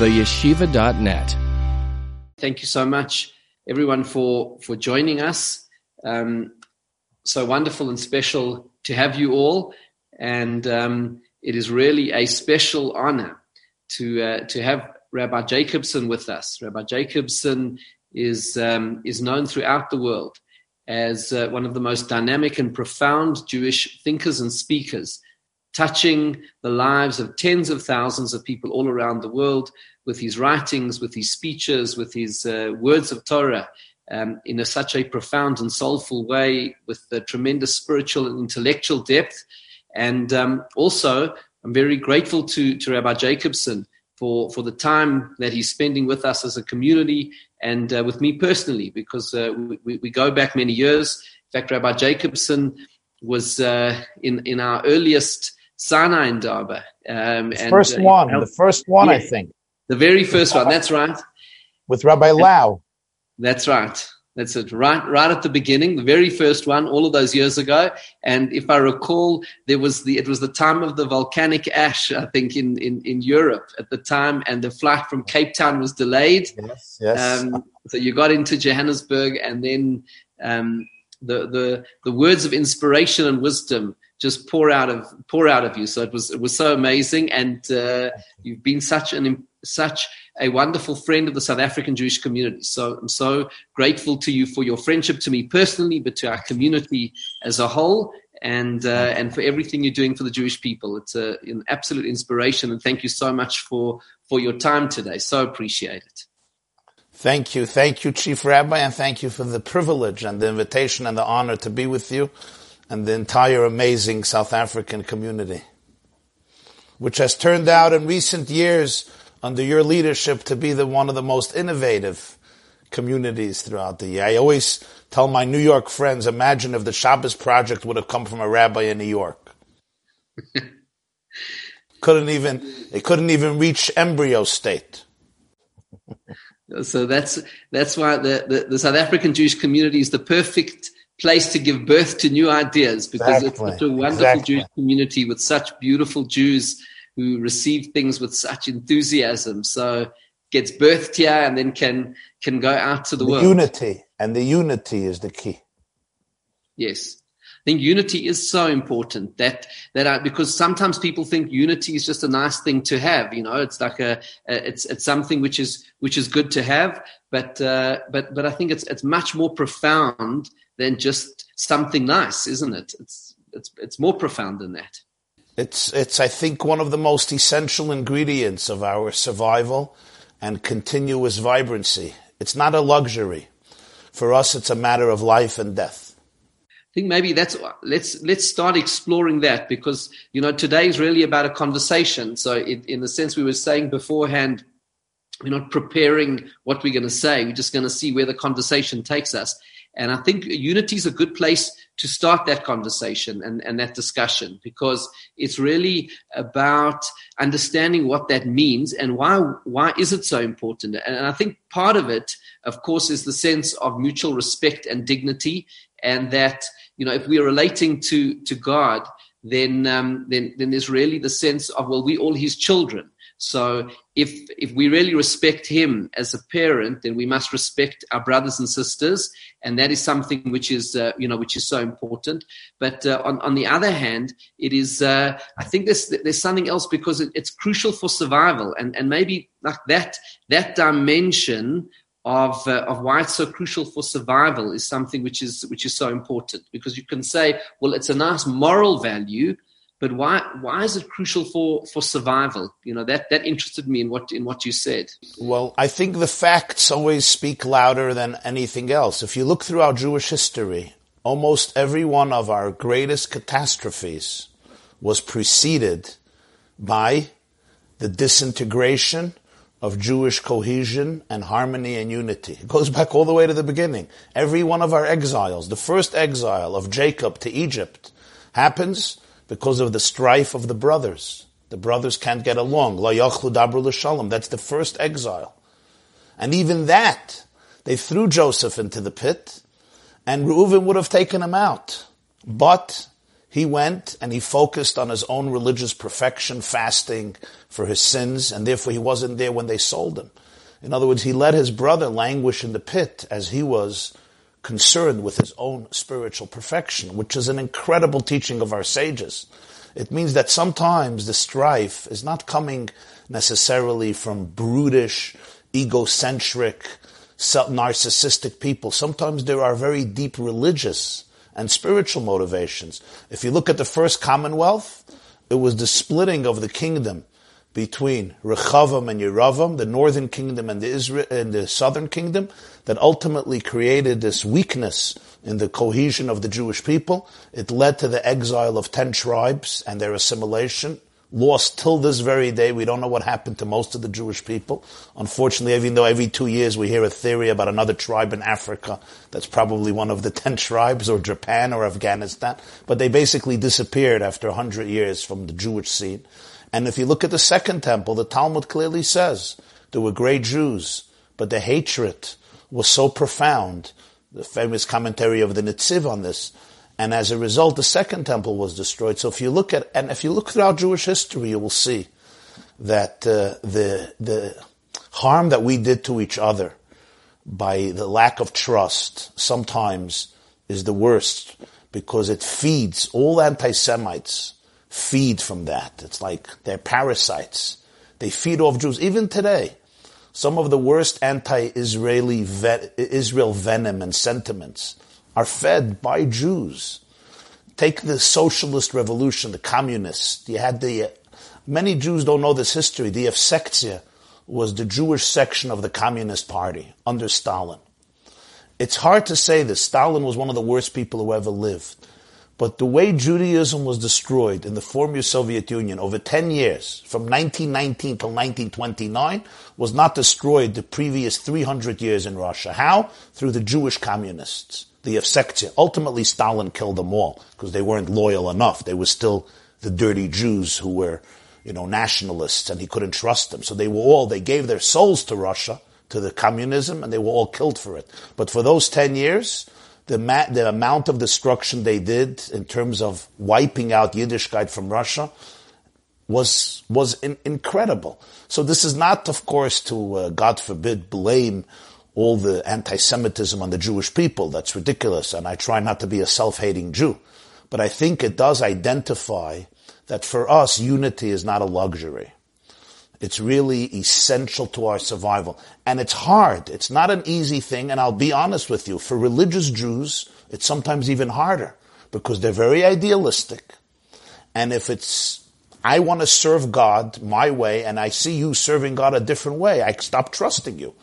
theyeshiva.net. Thank you so much, everyone, for, for joining us. Um, so wonderful and special to have you all. And um, it is really a special honor to, uh, to have Rabbi Jacobson with us. Rabbi Jacobson is, um, is known throughout the world as uh, one of the most dynamic and profound Jewish thinkers and speakers, touching the lives of tens of thousands of people all around the world with his writings, with his speeches, with his uh, words of Torah. Um, in a, such a profound and soulful way, with a tremendous spiritual and intellectual depth, and um, also I'm very grateful to, to Rabbi Jacobson for, for the time that he's spending with us as a community and uh, with me personally, because uh, we, we go back many years. In fact, Rabbi Jacobson was uh, in, in our earliest Sinai Indaba. Um, the first uh, one, the first one, yeah, I think. The very first one, that's right. With Rabbi Lau. That's right. That's it. Right, right at the beginning, the very first one, all of those years ago. And if I recall, there was the it was the time of the volcanic ash, I think, in in, in Europe at the time, and the flight from Cape Town was delayed. Yes, yes. Um, so you got into Johannesburg, and then um, the the the words of inspiration and wisdom just pour out of pour out of you. So it was it was so amazing, and uh, you've been such an such a wonderful friend of the South African Jewish community. So I'm so grateful to you for your friendship to me personally, but to our community as a whole, and uh, and for everything you're doing for the Jewish people. It's a, an absolute inspiration, and thank you so much for for your time today. So appreciate it. Thank you, thank you, Chief Rabbi, and thank you for the privilege and the invitation and the honor to be with you and the entire amazing South African community, which has turned out in recent years under your leadership to be the one of the most innovative communities throughout the year. I always tell my New York friends, imagine if the Shabbos project would have come from a rabbi in New York. couldn't even it couldn't even reach embryo state. so that's that's why the, the, the, South African Jewish community is the perfect place to give birth to new ideas because exactly. it's such a wonderful exactly. Jewish community with such beautiful Jews who receive things with such enthusiasm. So gets birthed here and then can can go out to the, the world. Unity and the unity is the key. Yes. I think unity is so important that that I, because sometimes people think unity is just a nice thing to have. You know, it's like a, a it's it's something which is which is good to have, but uh, but but I think it's it's much more profound than just something nice, isn't it? It's it's it's more profound than that. It's, it's, I think, one of the most essential ingredients of our survival and continuous vibrancy. It's not a luxury. For us, it's a matter of life and death. I think maybe that's let's let's start exploring that because you know today is really about a conversation. So in, in the sense we were saying beforehand, we're not preparing what we're going to say. We're just going to see where the conversation takes us. And I think unity is a good place to start that conversation and, and that discussion because it's really about understanding what that means and why why is it so important. And I think part of it, of course, is the sense of mutual respect and dignity, and that you know if we are relating to to God, then um, then then there's really the sense of well, we all His children. So if if we really respect him as a parent, then we must respect our brothers and sisters, and that is something which is uh, you know which is so important. But uh, on on the other hand, it is uh, I think there's there's something else because it, it's crucial for survival, and and maybe like that that dimension of uh, of why it's so crucial for survival is something which is which is so important because you can say well it's a nice moral value but why why is it crucial for for survival you know that that interested me in what in what you said well i think the facts always speak louder than anything else if you look through our jewish history almost every one of our greatest catastrophes was preceded by the disintegration of Jewish cohesion and harmony and unity. It goes back all the way to the beginning. Every one of our exiles, the first exile of Jacob to Egypt, happens because of the strife of the brothers. The brothers can't get along. That's the first exile. And even that, they threw Joseph into the pit, and Reuven would have taken him out. But He went and he focused on his own religious perfection, fasting for his sins, and therefore he wasn't there when they sold him. In other words, he let his brother languish in the pit as he was concerned with his own spiritual perfection, which is an incredible teaching of our sages. It means that sometimes the strife is not coming necessarily from brutish, egocentric, narcissistic people. Sometimes there are very deep religious and spiritual motivations. If you look at the first Commonwealth, it was the splitting of the kingdom between Rechavam and Yeravam, the northern kingdom and the Israel and the southern kingdom, that ultimately created this weakness in the cohesion of the Jewish people. It led to the exile of ten tribes and their assimilation lost till this very day. We don't know what happened to most of the Jewish people. Unfortunately, even though every two years we hear a theory about another tribe in Africa that's probably one of the ten tribes, or Japan, or Afghanistan, but they basically disappeared after a hundred years from the Jewish scene. And if you look at the second temple, the Talmud clearly says there were great Jews, but the hatred was so profound. The famous commentary of the Netziv on this, and as a result, the second temple was destroyed. So if you look at, and if you look throughout Jewish history, you will see that uh, the the harm that we did to each other by the lack of trust sometimes is the worst because it feeds all anti-Semites feed from that. It's like they're parasites. They feed off Jews. Even today, some of the worst anti-Israeli Israel venom and sentiments are fed by Jews. Take the socialist revolution, the communists. You had the, many Jews don't know this history. The Yevsektia was the Jewish section of the Communist Party under Stalin. It's hard to say that Stalin was one of the worst people who ever lived. But the way Judaism was destroyed in the former Soviet Union over 10 years, from 1919 till 1929, was not destroyed the previous 300 years in Russia. How? Through the Jewish communists the Yevsektia. Ultimately, Stalin killed them all because they weren't loyal enough. They were still the dirty Jews who were, you know, nationalists and he couldn't trust them. So they were all, they gave their souls to Russia, to the communism, and they were all killed for it. But for those 10 years, the, ma- the amount of destruction they did in terms of wiping out Yiddishkeit from Russia was, was in- incredible. So this is not, of course, to, uh, God forbid, blame all the anti-Semitism on the Jewish people. That's ridiculous, and I try not to be a self-hating Jew. But I think it does identify that for us, unity is not a luxury. It's really essential to our survival. And it's hard. It's not an easy thing, and I'll be honest with you. For religious Jews, it's sometimes even harder because they're very idealistic. And if it's, I want to serve God my way, and I see you serving God a different way, I stop trusting you.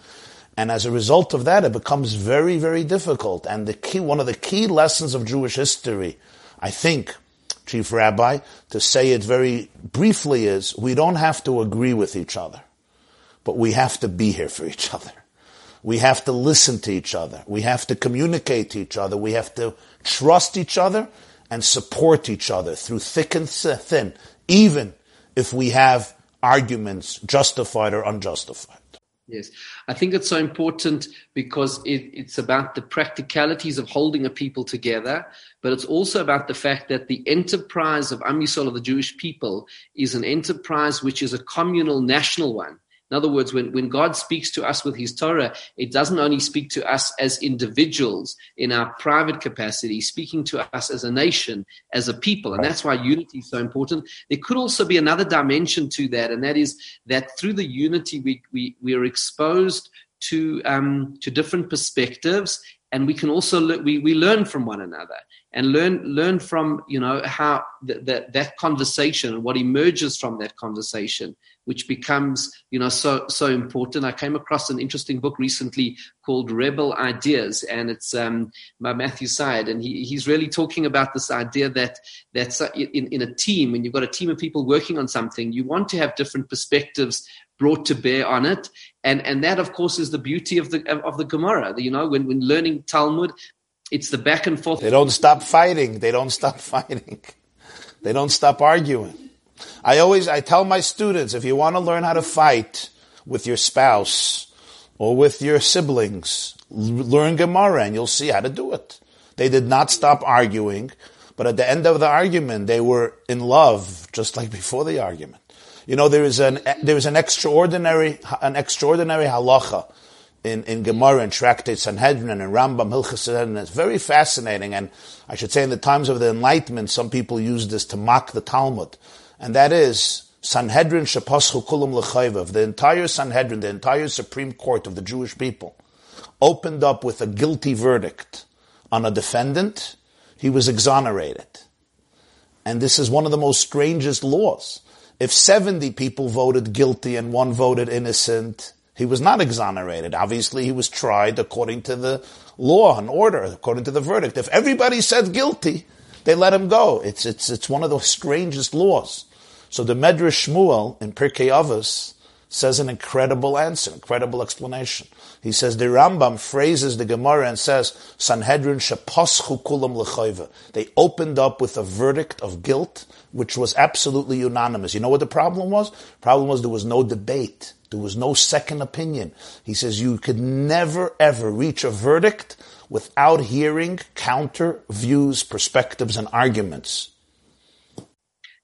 And as a result of that, it becomes very, very difficult. And the key, one of the key lessons of Jewish history, I think, Chief Rabbi, to say it very briefly is, we don't have to agree with each other, but we have to be here for each other. We have to listen to each other. We have to communicate to each other. We have to trust each other and support each other through thick and thin, even if we have arguments justified or unjustified. Yes, I think it's so important because it, it's about the practicalities of holding a people together, but it's also about the fact that the enterprise of Am Yisrael, of the Jewish people, is an enterprise which is a communal national one. In other words, when, when God speaks to us with his Torah, it doesn't only speak to us as individuals in our private capacity, speaking to us as a nation, as a people. And that's why unity is so important. There could also be another dimension to that, and that is that through the unity, we, we, we are exposed to, um, to different perspectives and we can also le- we, we learn from one another and learn learn from you know how th- that that conversation and what emerges from that conversation which becomes, you know, so so important. I came across an interesting book recently called Rebel Ideas, and it's um, by Matthew Syed, and he, he's really talking about this idea that that's in, in a team, when you've got a team of people working on something, you want to have different perspectives brought to bear on it, and and that of course is the beauty of the of the Gemara. You know, when when learning Talmud, it's the back and forth. They don't stop fighting. They don't stop fighting. They don't stop arguing. I always, I tell my students, if you want to learn how to fight with your spouse or with your siblings, learn Gemara and you'll see how to do it. They did not stop arguing, But at the end of the argument, they were in love, just like before the argument. You know, there is an there is an extraordinary an extraordinary halacha in, in Gemara and Tractate Sanhedrin and Rambam Hilchas and it's very fascinating. And I should say, in the times of the Enlightenment, some people used this to mock the Talmud, and that is Sanhedrin Shapaschu Kulam Lechayvav. The entire Sanhedrin, the entire Supreme Court of the Jewish people, opened up with a guilty verdict on a defendant. He was exonerated, and this is one of the most strangest laws. If 70 people voted guilty and one voted innocent, he was not exonerated. Obviously, he was tried according to the law and order, according to the verdict. If everybody said guilty, they let him go. It's, it's, it's one of the strangest laws. So the Medrash Shmuel in Pirkei Avos says an incredible answer, incredible explanation. He says the Rambam phrases the Gemara and says Sanhedrin shepaschu kulam lechoiva. They opened up with a verdict of guilt, which was absolutely unanimous. You know what the problem was? The problem was there was no debate. There was no second opinion. He says you could never ever reach a verdict without hearing counter views, perspectives, and arguments.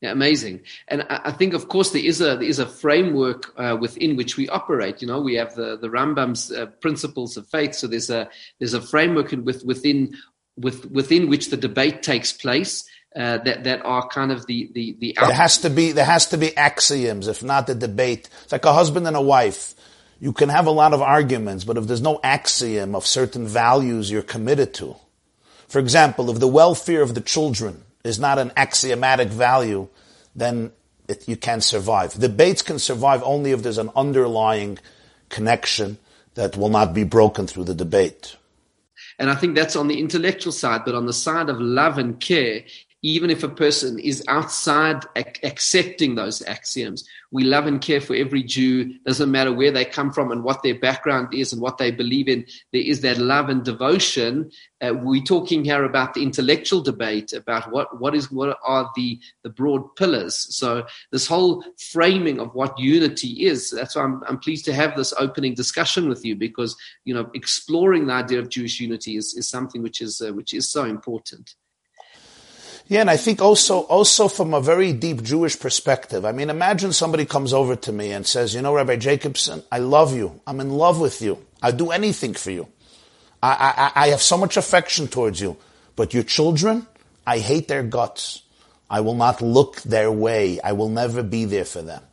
Yeah, amazing. And I, I think, of course, there is a there is a framework uh, within which we operate. You know, we have the the Rambam's uh, principles of faith. So there's a there's a framework with, within with, within which the debate takes place uh, that that are kind of the the the. There has to be there has to be axioms, if not the debate. It's like a husband and a wife. You can have a lot of arguments, but if there's no axiom of certain values you're committed to, for example, if the welfare of the children is not an axiomatic value, then it, you can't survive. Debates can survive only if there's an underlying connection that will not be broken through the debate. And I think that's on the intellectual side, but on the side of love and care, even if a person is outside ac- accepting those axioms. We love and care for every Jew, doesn't matter where they come from and what their background is and what they believe in. There is that love and devotion. Uh, we're talking here about the intellectual debate about what, what is what are the, the broad pillars. So this whole framing of what unity is. That's why I'm, I'm pleased to have this opening discussion with you because you know exploring the idea of Jewish unity is, is something which is uh, which is so important. Yeah, and I think also, also from a very deep Jewish perspective. I mean, imagine somebody comes over to me and says, you know, Rabbi Jacobson, I love you. I'm in love with you. I'd do anything for you. I, I, I have so much affection towards you. But your children, I hate their guts. I will not look their way. I will never be there for them.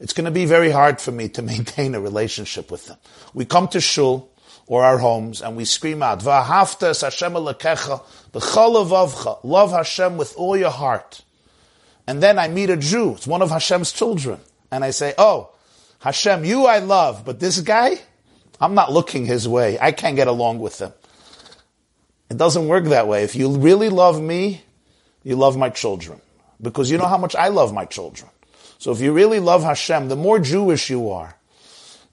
It's going to be very hard for me to maintain a relationship with them. We come to shul, or our homes, and we scream out, Hashem love Hashem with all your heart. And then I meet a Jew, it's one of Hashem's children, and I say, oh, Hashem, you I love, but this guy, I'm not looking his way. I can't get along with him. It doesn't work that way. If you really love me, you love my children. Because you know how much I love my children. So if you really love Hashem, the more Jewish you are,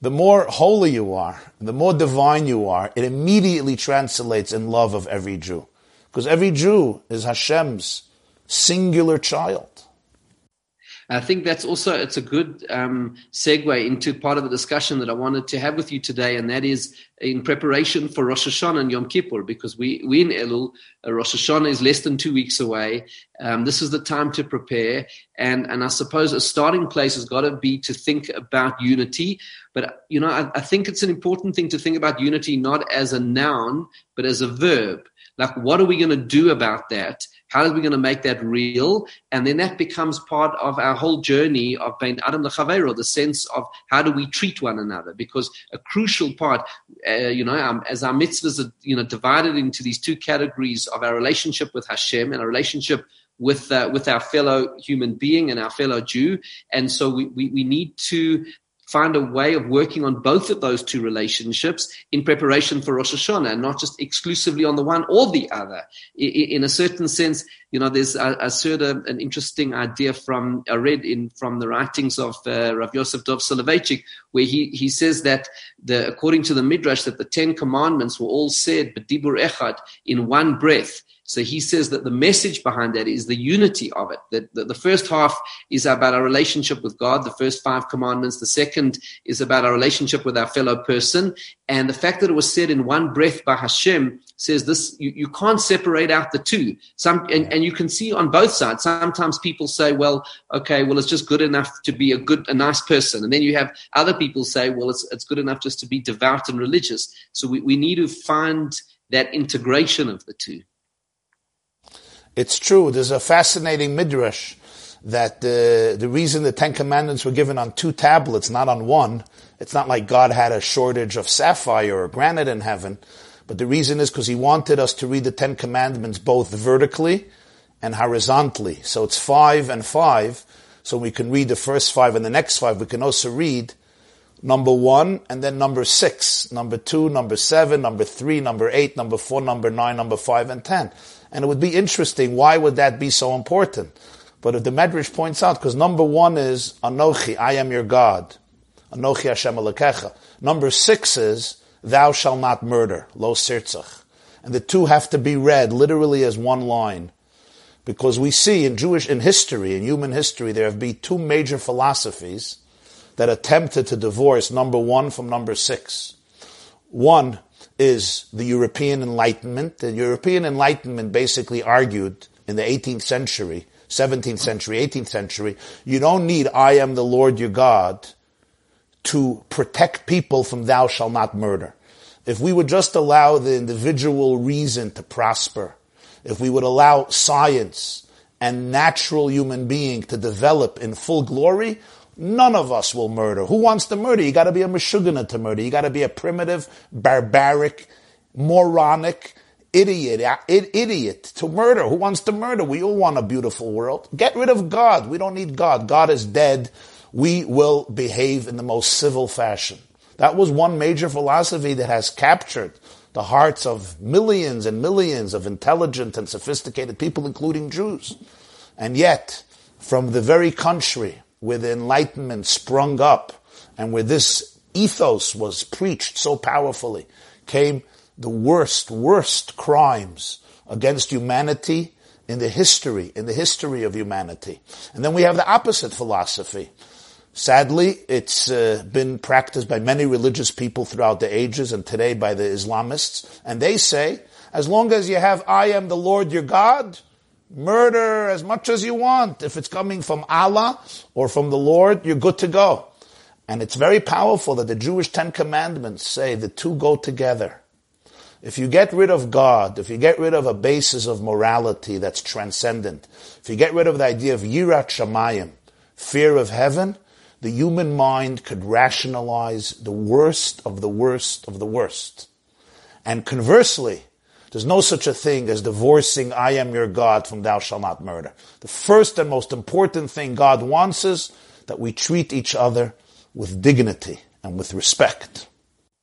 the more holy you are, the more divine you are, it immediately translates in love of every Jew. Because every Jew is Hashem's singular child. I think that's also it's a good um, segue into part of the discussion that I wanted to have with you today, and that is in preparation for Rosh Hashanah and Yom Kippur, because we we in Elul, uh, Rosh Hashanah is less than two weeks away. Um, this is the time to prepare, and and I suppose a starting place has got to be to think about unity. But you know, I, I think it's an important thing to think about unity not as a noun, but as a verb. Like, what are we going to do about that? How are we going to make that real? And then that becomes part of our whole journey of being Adam Lechavero, the sense of how do we treat one another? Because a crucial part, uh, you know, um, as our mitzvahs are, you know, divided into these two categories of our relationship with Hashem and our relationship with uh, with our fellow human being and our fellow Jew, and so we, we, we need to find a way of working on both of those two relationships in preparation for Rosh Hashanah, and not just exclusively on the one or the other. In a certain sense, you know, there's a, a certain an interesting idea from I read in from the writings of uh, Rav Yosef Dov Soloveitchik, where he, he says that the according to the Midrash that the Ten Commandments were all said, but dibur echad, in one breath So he says that the message behind that is the unity of it. That the, the, first half is about our relationship with God, the first five commandments. The second is about our relationship with our fellow person. And the fact that it was said in one breath by Hashem says this, you, you can't separate out the two. Some, and, and you can see on both sides, sometimes people say, well, okay, well, it's just good enough to be a good, a nice person. And then you have other people say, well, it's, it's good enough just to be devout and religious. So we, we need to find that integration of the two. It's true. There's a fascinating midrash that the reason the Ten Commandments were given on two tablets, not on one, it's not like God had a shortage of sapphire or granite in heaven, but the reason is because He wanted us to read the Ten Commandments both vertically and horizontally. So it's five and five, so we can read the first five and the next five. We can also read number one and then number six, number two, number seven, number three, number eight, number four, number nine, number five, and ten. And it would be interesting, why would that be so important? But if the Medrash points out, because number one is Anochi, I am your God. Anochi Hashem Elokecha. Number six is, Thou shalt not murder, Lo Sirtzach. And the two have to be read literally as one line. Because we see in Jewish, in history, in human history, there have been two major philosophies that attempted to divorce number one from number six. One is the European Enlightenment. The European Enlightenment basically argued in the 18th century, 17th century, 18th century, you don't need I am the Lord your God to protect people from thou shall not murder. If we would just allow the individual reason to prosper, if we would allow science and natural human being to develop in full glory, None of us will murder. Who wants to murder? You gotta be a Meshuggah to murder. You gotta be a primitive, barbaric, moronic, idiot, idiot to murder. Who wants to murder? We all want a beautiful world. Get rid of God. We don't need God. God is dead. We will behave in the most civil fashion. That was one major philosophy that has captured the hearts of millions and millions of intelligent and sophisticated people, including Jews. And yet, from the very country the Enlightenment sprung up and where this ethos was preached so powerfully, came the worst, worst crimes against humanity in the history, in the history of humanity. And then we have the opposite philosophy. Sadly, it's uh, been practiced by many religious people throughout the ages and today by the Islamists. And they say, as long as you have I am the Lord your God, Murder as much as you want. If it's coming from Allah or from the Lord, you're good to go. And it's very powerful that the Jewish Ten Commandments say the two go together. If you get rid of God, if you get rid of a basis of morality that's transcendent, if you get rid of the idea of yirat shamayim, fear of heaven, the human mind could rationalize the worst of the worst of the worst. And conversely, there's no such a thing as divorcing I am your God from thou shalt not murder. The first and most important thing God wants is that we treat each other with dignity and with respect.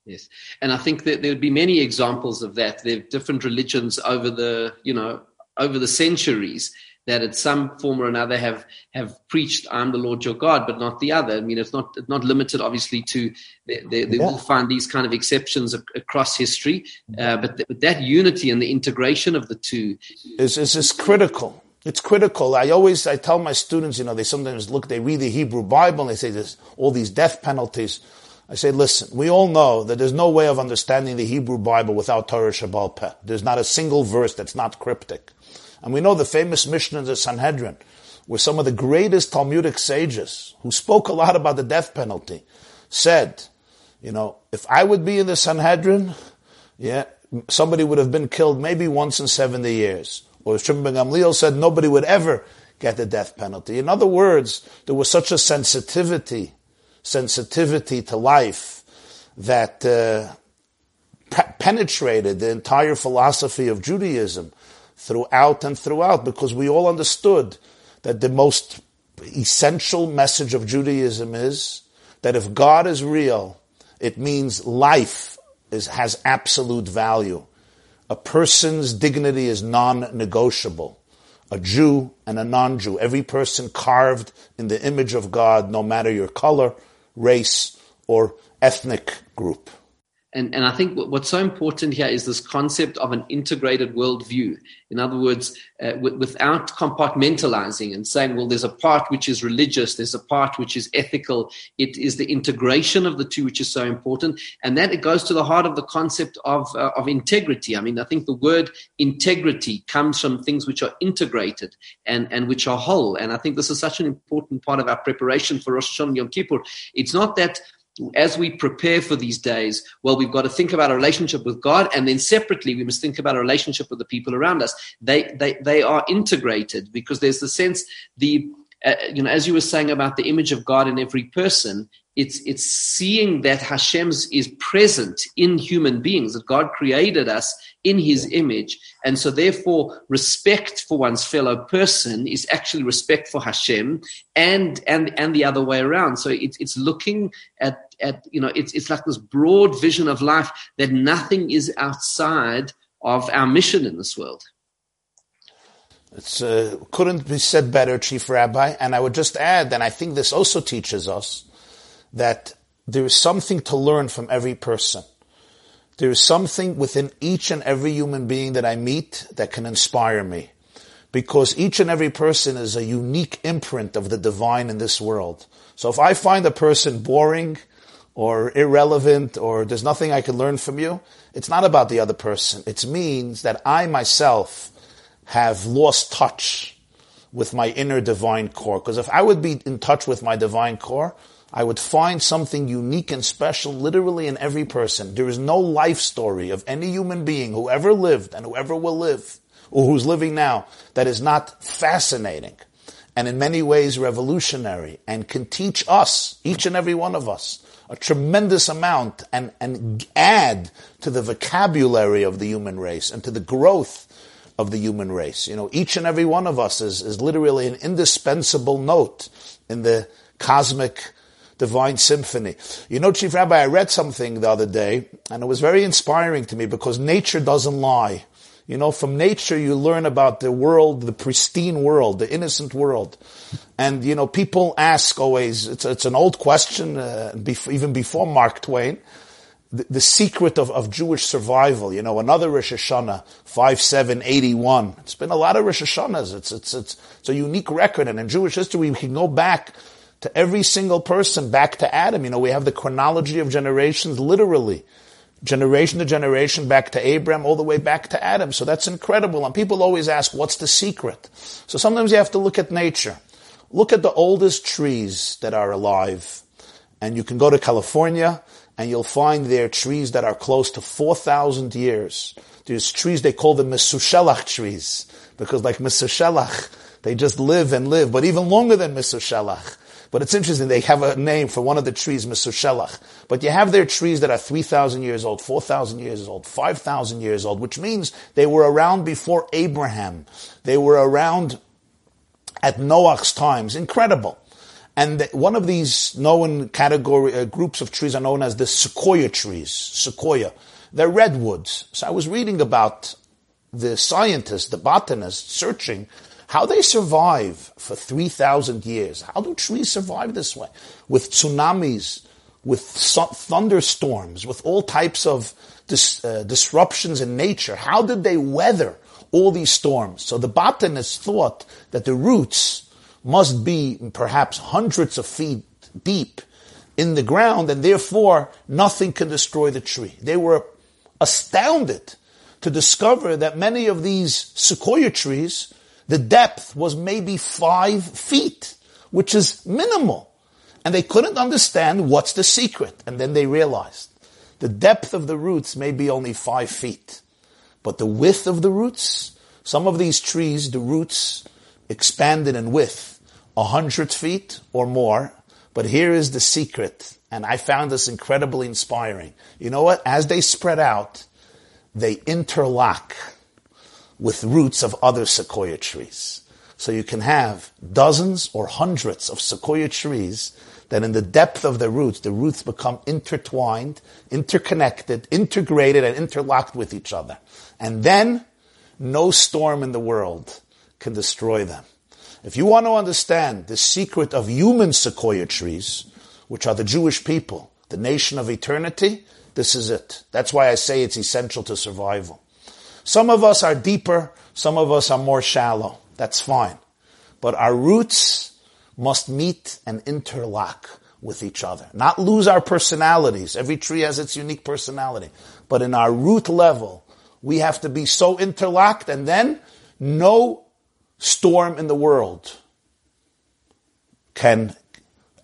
Yes. And I think that there would be many examples of that. There are different religions over the, you know, over the centuries that at some form or another have have preached I'm the Lord your God, but not the other. I mean, it's not not limited, obviously, to they, they, they yeah. will find these kind of exceptions across history, uh, but, th- but that unity and the integration of the two is, is is critical. It's critical. I always I tell my students, you know, they sometimes look, they read the Hebrew Bible, and they say there's all these death penalties. I say, listen, we all know that there's no way of understanding the Hebrew Bible without Torah Shebaal Peh. There's not a single verse that's not cryptic. And we know the famous Mishnah in the Sanhedrin, where some of the greatest Talmudic sages, who spoke a lot about the death penalty, said, you know, if I would be in the Sanhedrin, yeah, somebody would have been killed maybe once in 70 years. Or Shimon ben Gamliel said nobody would ever get the death penalty. In other words, there was such a sensitivity, sensitivity to life that uh, pe- penetrated the entire philosophy of Judaism throughout and throughout because we all understood that the most essential message of Judaism is that if God is real, it means life is, has absolute value. A person's dignity is non-negotiable. A Jew and a non-Jew, every person carved in the image of God, no matter your color, race, or ethnic group. And, and I think what's so important here is this concept of an integrated worldview. In other words, uh, w- without compartmentalizing and saying, well, there's a part which is religious, there's a part which is ethical. It is the integration of the two which is so important. And that it goes to the heart of the concept of, uh, of integrity. I mean, I think the word integrity comes from things which are integrated and, and which are whole. And I think this is such an important part of our preparation for Rosh Hashanah Yom Kippur. It's not that as we prepare for these days, well, we've got to think about our relationship with God, and then separately, we must think about our relationship with the people around us. They they they are integrated because there's the sense the uh, you know as you were saying about the image of God in every person. It's it's seeing that Hashem's is present in human beings that God created us in his image. And so therefore respect for one's fellow person is actually respect for Hashem and and and the other way around. So it's it's looking at at you know it's it's like this broad vision of life that nothing is outside of our mission in this world. It uh, couldn't be said better, Chief Rabbi. And I would just add, and I think this also teaches us that there is something to learn from every person. There is something within each and every human being that I meet that can inspire me. Because each and every person is a unique imprint of the divine in this world. So if I find a person boring or irrelevant or there's nothing I can learn from you, it's not about the other person. It means that I myself have lost touch with my inner divine core. Because if I would be in touch with my divine core, I would find something unique and special literally in every person. There is no life story of any human being who ever lived and whoever will live or who's living now that is not fascinating and in many ways revolutionary and can teach us, each and every one of us, a tremendous amount and, and add to the vocabulary of the human race and to the growth of the human race. You know, each and every one of us is, is literally an indispensable note in the cosmic divine symphony. You know, Chief Rabbi, I read something the other day, and it was very inspiring to me because nature doesn't lie. You know, from nature you learn about the world, the pristine world, the innocent world. And, you know, people ask always, it's, it's an old question, uh, before, even before Mark Twain, the, the secret of, of Jewish survival. You know, another Rosh Hashanah, 5781. It's been a lot of Rosh Hashanahs. It's, it's, it's, it's a unique record. And in Jewish history, we can go back to every single person back to Adam. You know, we have the chronology of generations literally. Generation to generation back to Abraham, all the way back to Adam. So that's incredible. And people always ask, what's the secret? So sometimes you have to look at nature. Look at the oldest trees that are alive. And you can go to California and you'll find there trees that are close to 4,000 years. There's trees, they call them Mesushelach trees. Because like Mesushelach, they just live and live, but even longer than Mesushelach. But it's interesting, they have a name for one of the trees, Mesushelach. But you have their trees that are 3,000 years old, 4,000 years old, 5,000 years old, which means they were around before Abraham. They were around at Noah's times. Incredible. And one of these known category uh, groups of trees are known as the sequoia trees. Sequoia. They're redwoods. So I was reading about the scientists, the botanists, searching how they survive for 3,000 years. How do trees survive this way? With tsunamis, with thunderstorms, with all types of dis, uh, disruptions in nature. How did they weather all these storms? So the botanists thought that the roots must be perhaps hundreds of feet deep in the ground and therefore nothing can destroy the tree. They were astounded to discover that many of these sequoia trees the depth was maybe five feet, which is minimal. And they couldn't understand what's the secret. And then they realized the depth of the roots may be only five feet, but the width of the roots, some of these trees, the roots expanded in width a hundred feet or more. But here is the secret. And I found this incredibly inspiring. You know what? As they spread out, they interlock with roots of other sequoia trees. So you can have dozens or hundreds of sequoia trees that in the depth of their roots, the roots become intertwined, interconnected, integrated, and interlocked with each other. And then no storm in the world can destroy them. If you want to understand the secret of human sequoia trees, which are the Jewish people, the nation of eternity, This is it. That's why I say it's essential to survival. Some of us are deeper, some of us are more shallow. That's fine. But our roots must meet and interlock with each other. Not lose our personalities. Every tree has its unique personality. But in our root level, we have to be so interlocked and then no storm in the world can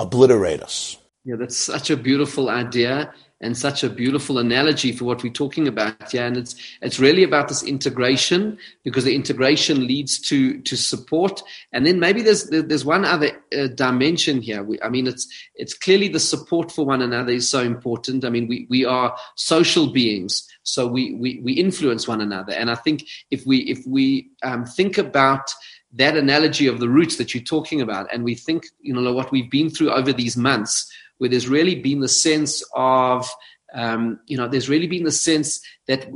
obliterate us. Yeah, that's such a beautiful idea and such a beautiful analogy for what we're talking about yeah and it's it's really about this integration because the integration leads to to support. And then maybe there's there's one other uh, dimension here. We, i mean it's it's clearly the support for one another is so important. I mean we we are social beings so we we, we influence one another. And i think if we if we um, think about that analogy of the roots that you're talking about and we think you know what we've been through over these months where there's really been the sense of, um, you know, there's really been the sense that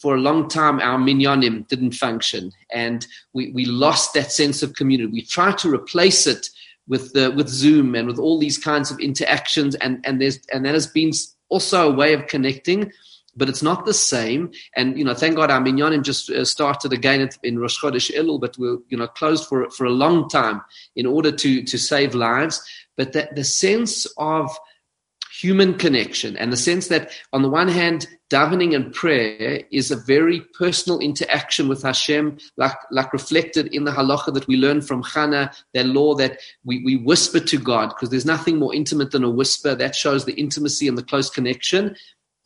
for a long time our minyanim didn't function and we, we lost that sense of community. We tried to replace it with the, with Zoom and with all these kinds of interactions and, and there's and that has been also a way of connecting but it's not the same. And you know, thank God our minyanim just uh, started again in Rosh Chodesh Elul, but we're you know closed for for a long time in order to to save lives but that the sense of human connection and the sense that on the one hand davening and prayer is a very personal interaction with Hashem like, like reflected in the halacha that we learn from Chana that law that we, we whisper to God because there's nothing more intimate than a whisper. That shows the intimacy and the close connection.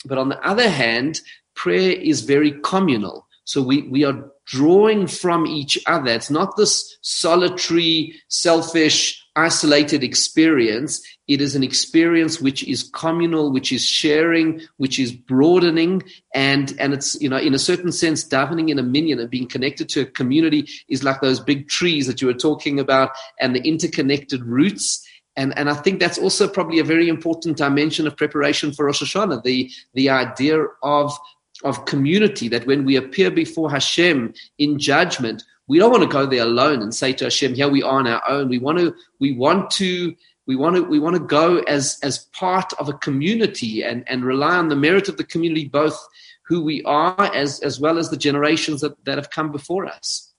But on the other hand prayer is very communal. So we, we are drawing from each other. It's not this solitary selfish isolated experience. It is an experience which is communal, which is sharing, which is broadening, and and it's you know in a certain sense, davening in a minyan and being connected to a community is like those big trees that you were talking about, and the interconnected roots. And, and I think that's also probably a very important dimension of preparation for Rosh Hashanah, the, the idea of of community that when we appear before Hashem in judgment, we don't want to go there alone and say to Hashem, here we are on our own. We want to, we want to, we want to, we want to go as, as part of a community and, and rely on the merit of the community, both who we are as, as well as the generations that, that have come before us.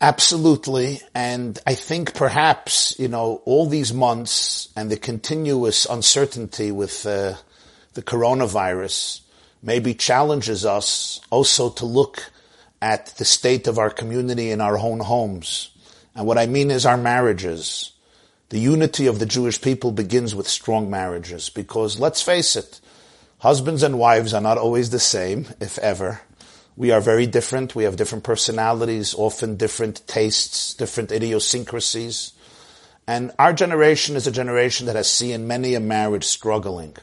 Absolutely. And I think perhaps, you know, all these months and the continuous uncertainty with uh, the coronavirus maybe challenges us also to look at the state of our community in our own homes. And what I mean is our marriages. The unity of the Jewish people begins with strong marriages because let's face it, husbands and wives are not always the same, if ever. We are very different. We have different personalities, often different tastes, different idiosyncrasies. And our generation is a generation that has seen many a marriage struggling.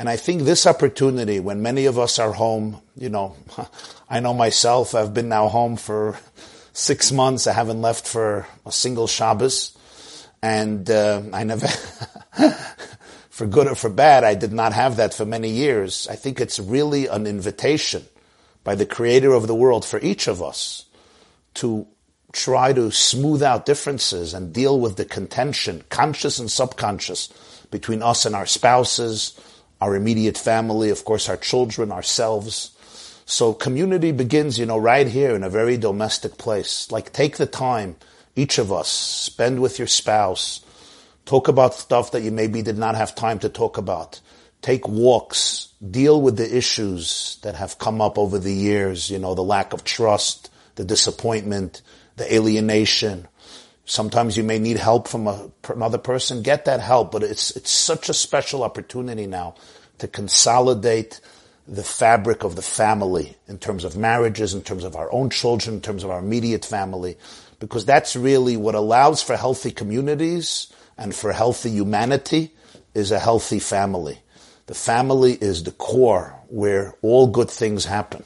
And I think this opportunity, when many of us are home, you know, I know myself, I've been now home for six months. I haven't left for a single Shabbos. And uh, I never, for good or for bad, I did not have that for many years. I think it's really an invitation by the creator of the world for each of us to try to smooth out differences and deal with the contention, conscious and subconscious, between us and our spouses, our immediate family, of course, our children, ourselves. So community begins, you know, right here in a very domestic place. Like take the time, each of us, spend with your spouse, talk about stuff that you maybe did not have time to talk about. Take walks, deal with the issues that have come up over the years, you know, the lack of trust, the disappointment, the alienation, Sometimes you may need help from a, another person. Get that help, but it's it's such a special opportunity now to consolidate the fabric of the family in terms of marriages, in terms of our own children, in terms of our immediate family, because that's really what allows for healthy communities and for healthy humanity is a healthy family. The family is the core where all good things happen.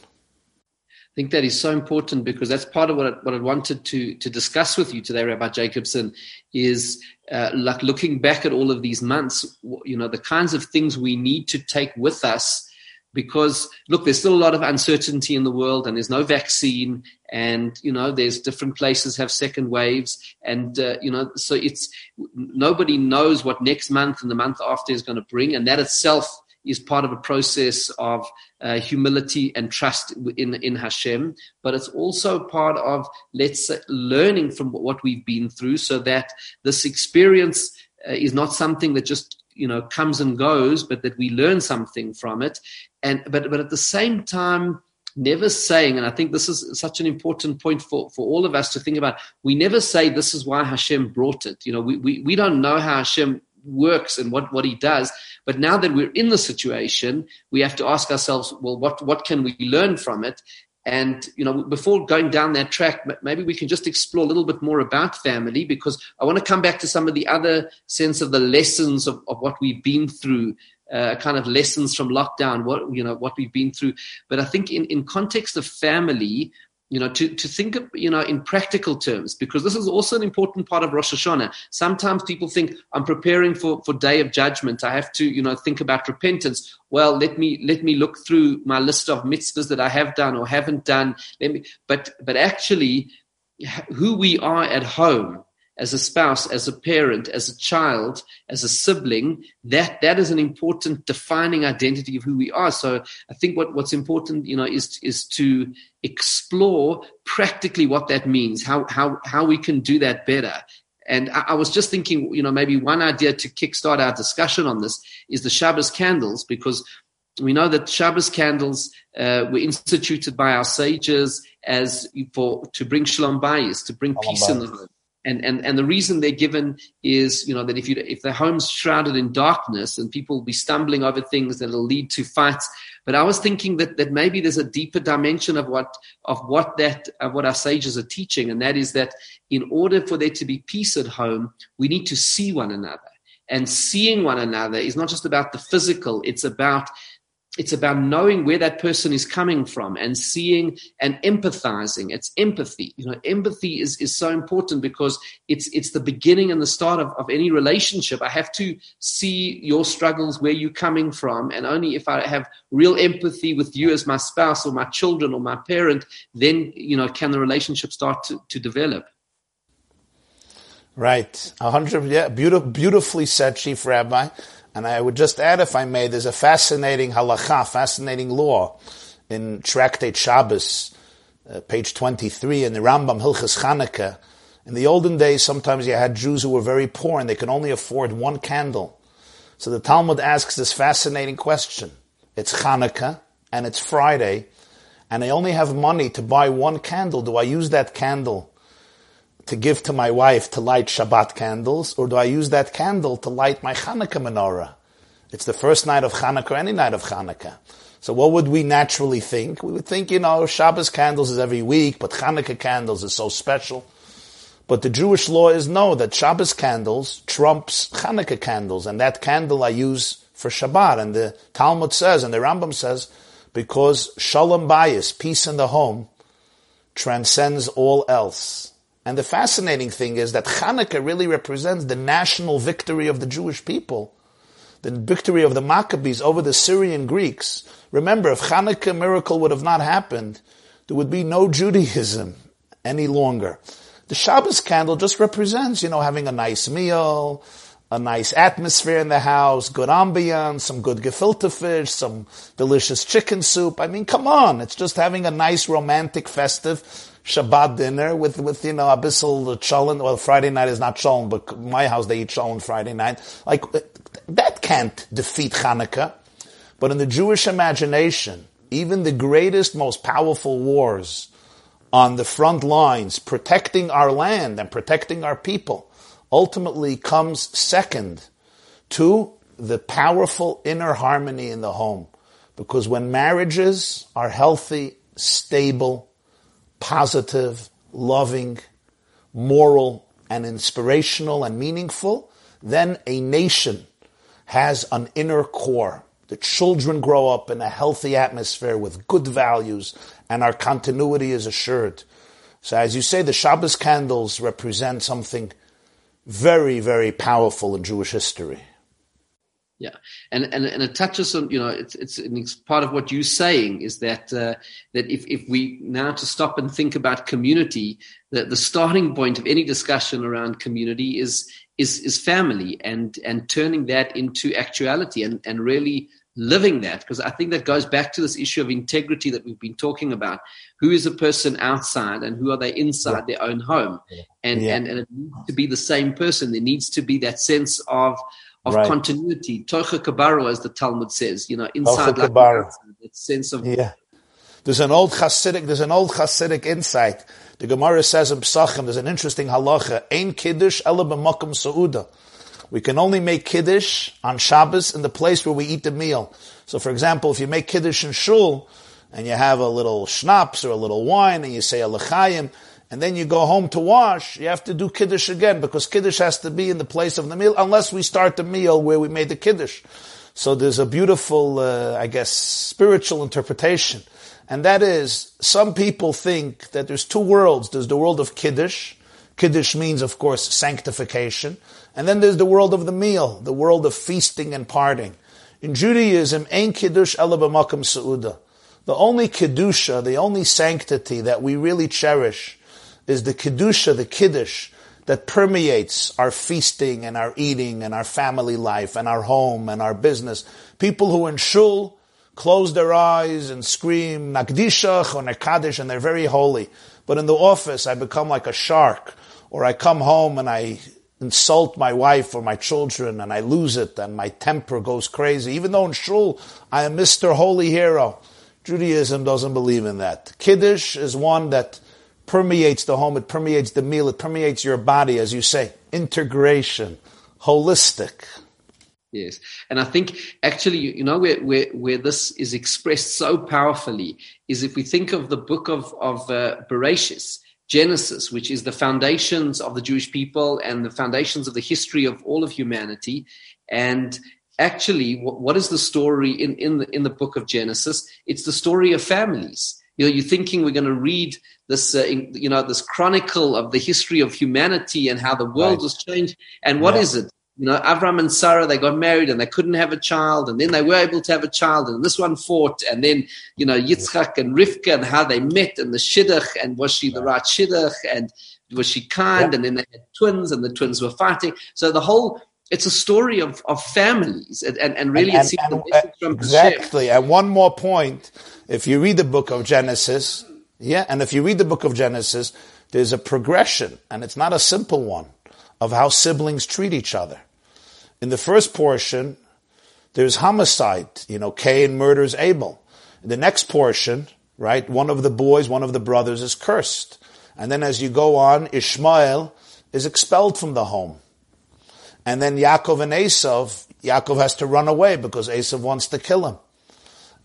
I think that is so important because that's part of what I, what I wanted to to discuss with you today, Rabbi Jacobson, is uh, like looking back at all of these months, you know, the kinds of things we need to take with us because look, there's still a lot of uncertainty in the world, and there's no vaccine, and you know, there's different places have second waves, and uh, you know, so it's nobody knows what next month and the month after is going to bring, and that itself is part of a process of uh, humility and trust in in Hashem, but it's also part of let's say, learning from what we've been through, so that this experience uh, is not something that just you know comes and goes, but that we learn something from it, and but but at the same time never saying, and I think this is such an important point for, for all of us to think about, we never say this is why Hashem brought it. You know, we, we, we don't know how Hashem works and what, what he does. But now that we're in the situation, we have to ask ourselves, well, what, what can we learn from it? And, you know, before going down that track, maybe we can just explore a little bit more about family because I want to come back to some of the other sense of the lessons of, of what we've been through uh, kind of lessons from lockdown, what you know, what we've been through. But I think in, in context of family, you know, to, to think of, you know, in practical terms, because this is also an important part of Rosh Hashanah. Sometimes people think I'm preparing for, for day of judgment. I have to, you know, think about repentance. Well, let me, let me look through my list of mitzvahs that I have done or haven't done. Let me, but, but actually who we are at home as a spouse, as a parent, as a child, as a sibling, that that is an important defining identity of who we are. So I think what, what's important, you know, is is to explore practically what that means, how how how we can do that better. And I, I was just thinking, you know, maybe one idea to kickstart our discussion on this is the Shabbos candles, because we know that Shabbos candles uh, were instituted by our sages as for to bring shalom bayis, to bring peace in the home and and and the reason they're given is you know that if you if the home's shrouded in darkness and people will be stumbling over things that'll lead to fights. But i was thinking that that maybe there's a deeper dimension of what of what that of what our sages are teaching and that is that in order for there to be peace at home we need to see one another. And seeing one another is not just about the physical it's about it's about knowing where that person is coming from and seeing and empathizing. It's empathy. You know empathy is, is so important because it's it's the beginning and the start of, of any relationship. I have to see your struggles where you're coming from and only if i have real empathy with you as my spouse or my children or my parent then you know can the relationship start to, to develop. Right. A hundred yeah beautiful, beautifully said chief rabbi and I would just add, if I may, there's a fascinating halacha, fascinating law in Tractate Shabbos, uh, page 23, in the Rambam Hilchas Chanukah. In the olden days, sometimes you had Jews who were very poor and they could only afford one candle. So the Talmud asks this fascinating question. It's Chanukah and it's Friday, and I only have money to buy one candle. Do I use that candle to give to my wife to light Shabbat candles, or do I use that candle to light my Hanukkah menorah? It's the first night of Hanukkah, any night of Hanukkah. So what would we naturally think? We would think, you know, Shabbos candles is every week, but Hanukkah candles is so special. But the Jewish law is no, that Shabbos candles trumps Hanukkah candles, and that candle I use for Shabbat. And the Talmud says, and the Rambam says, because Shalom Bayis, peace in the home, transcends all else. And the fascinating thing is that Hanukkah really represents the national victory of the Jewish people, the victory of the Maccabees over the Syrian Greeks. Remember, if Hanukkah miracle would have not happened, there would be no Judaism any longer. The Shabbos candle just represents, you know, having a nice meal, a nice atmosphere in the house, good ambiance, some good gefilte fish, some delicious chicken soup. I mean, come on, it's just having a nice romantic festive Shabbat dinner with, with, you know, abyssal cholent. Well, Friday night is not cholent, but my house they eat cholent Friday night. Like, uh, that can't defeat Hanukkah. But in the Jewish imagination, even the greatest, most powerful wars on the front lines, protecting our land and protecting our people, ultimately comes second to the powerful inner harmony in the home. Because when marriages are healthy, stable, positive, loving, moral, and inspirational and meaningful, then a nation has an inner core. The children grow up in a healthy atmosphere with good values, and our continuity is assured. So, as you say, the Shabbos candles represent something very, very powerful in Jewish history. Yeah, and, and and it touches on you know it's it's, it's part of what you're saying is that uh, that if if we now to stop and think about community, that the starting point of any discussion around community is is is family and and turning that into actuality and and really living that because I think that goes back to this issue of integrity that we've been talking about. Who is a person outside and who are they inside yeah. their own home? And, yeah. and and it needs to be the same person. There needs to be that sense of of right. continuity. Tocha kabaro, as the Talmud says, you know, inside like that sense of yeah. There's an old Hasidic. There's an old Hasidic insight. The Gemara says in Psachim. There's an interesting halacha. Ein kiddush ela b'makom sauda. We can only make kiddush on Shabbos in the place where we eat the meal. So, for example, if you make kiddush in shul and you have a little schnapps or a little wine and you say a lechayim, and then you go home to wash, you have to do kiddush again because kiddush has to be in the place of the meal unless we start the meal where we made the kiddush. So there's a beautiful, uh, I guess, spiritual interpretation. And that is, some people think that there's two worlds. There's the world of kiddush. Kiddush means, of course, sanctification. And then there's the world of the meal, the world of feasting and parting. In Judaism, ein kiddush ela b'makom seuda. The only kedusha, the only sanctity that we really cherish is the kedusha, the kiddush that permeates our feasting and our eating and our family life and our home and our business. People who in shul close their eyes and scream nakdishach or nekadish and they're very holy. But in the office, I become like a shark, or I come home and I insult my wife or my children and I lose it and my temper goes crazy. Even though in shul I am Mr. Holy Hero. Judaism doesn't believe in that. Kiddush is one that permeates the home, it permeates the meal, it permeates your body, as you say. Integration, holistic. Yes, and I think actually, you know, where, where, where this is expressed so powerfully is if we think of the book of, of uh, Genesis, which is the foundations of the Jewish people and the foundations of the history of all of humanity. And actually, what, what is the story in, in, the, in the book of Genesis? It's the story of families. You know, you're thinking we're going to read this, uh, you know, this chronicle of the history of humanity and how the world right. was changed. And what yeah. is it? You know, Avram and Sarah, they got married and they couldn't have a child, and then they were able to have a child, and this one fought, and then, you know, Yitzchak and Rivka and how they met, and the shidduch, and was she the right shidduch, and was she kind, yeah. and then they had twins, and the twins were fighting. So the whole it's a story of, of families and, and, and really and, and, and exactly and one more point if you read the book of genesis yeah, and if you read the book of Genesis, there's a progression, and it's not a simple one, of how siblings treat each other. In the first portion, there's homicide. You know, Cain murders Abel. In the next portion, right, one of the boys, one of the brothers is cursed. And then as you go on, Ishmael is expelled from the home. And then Yaakov and Esav, Yaakov has to run away because Esav wants to kill him.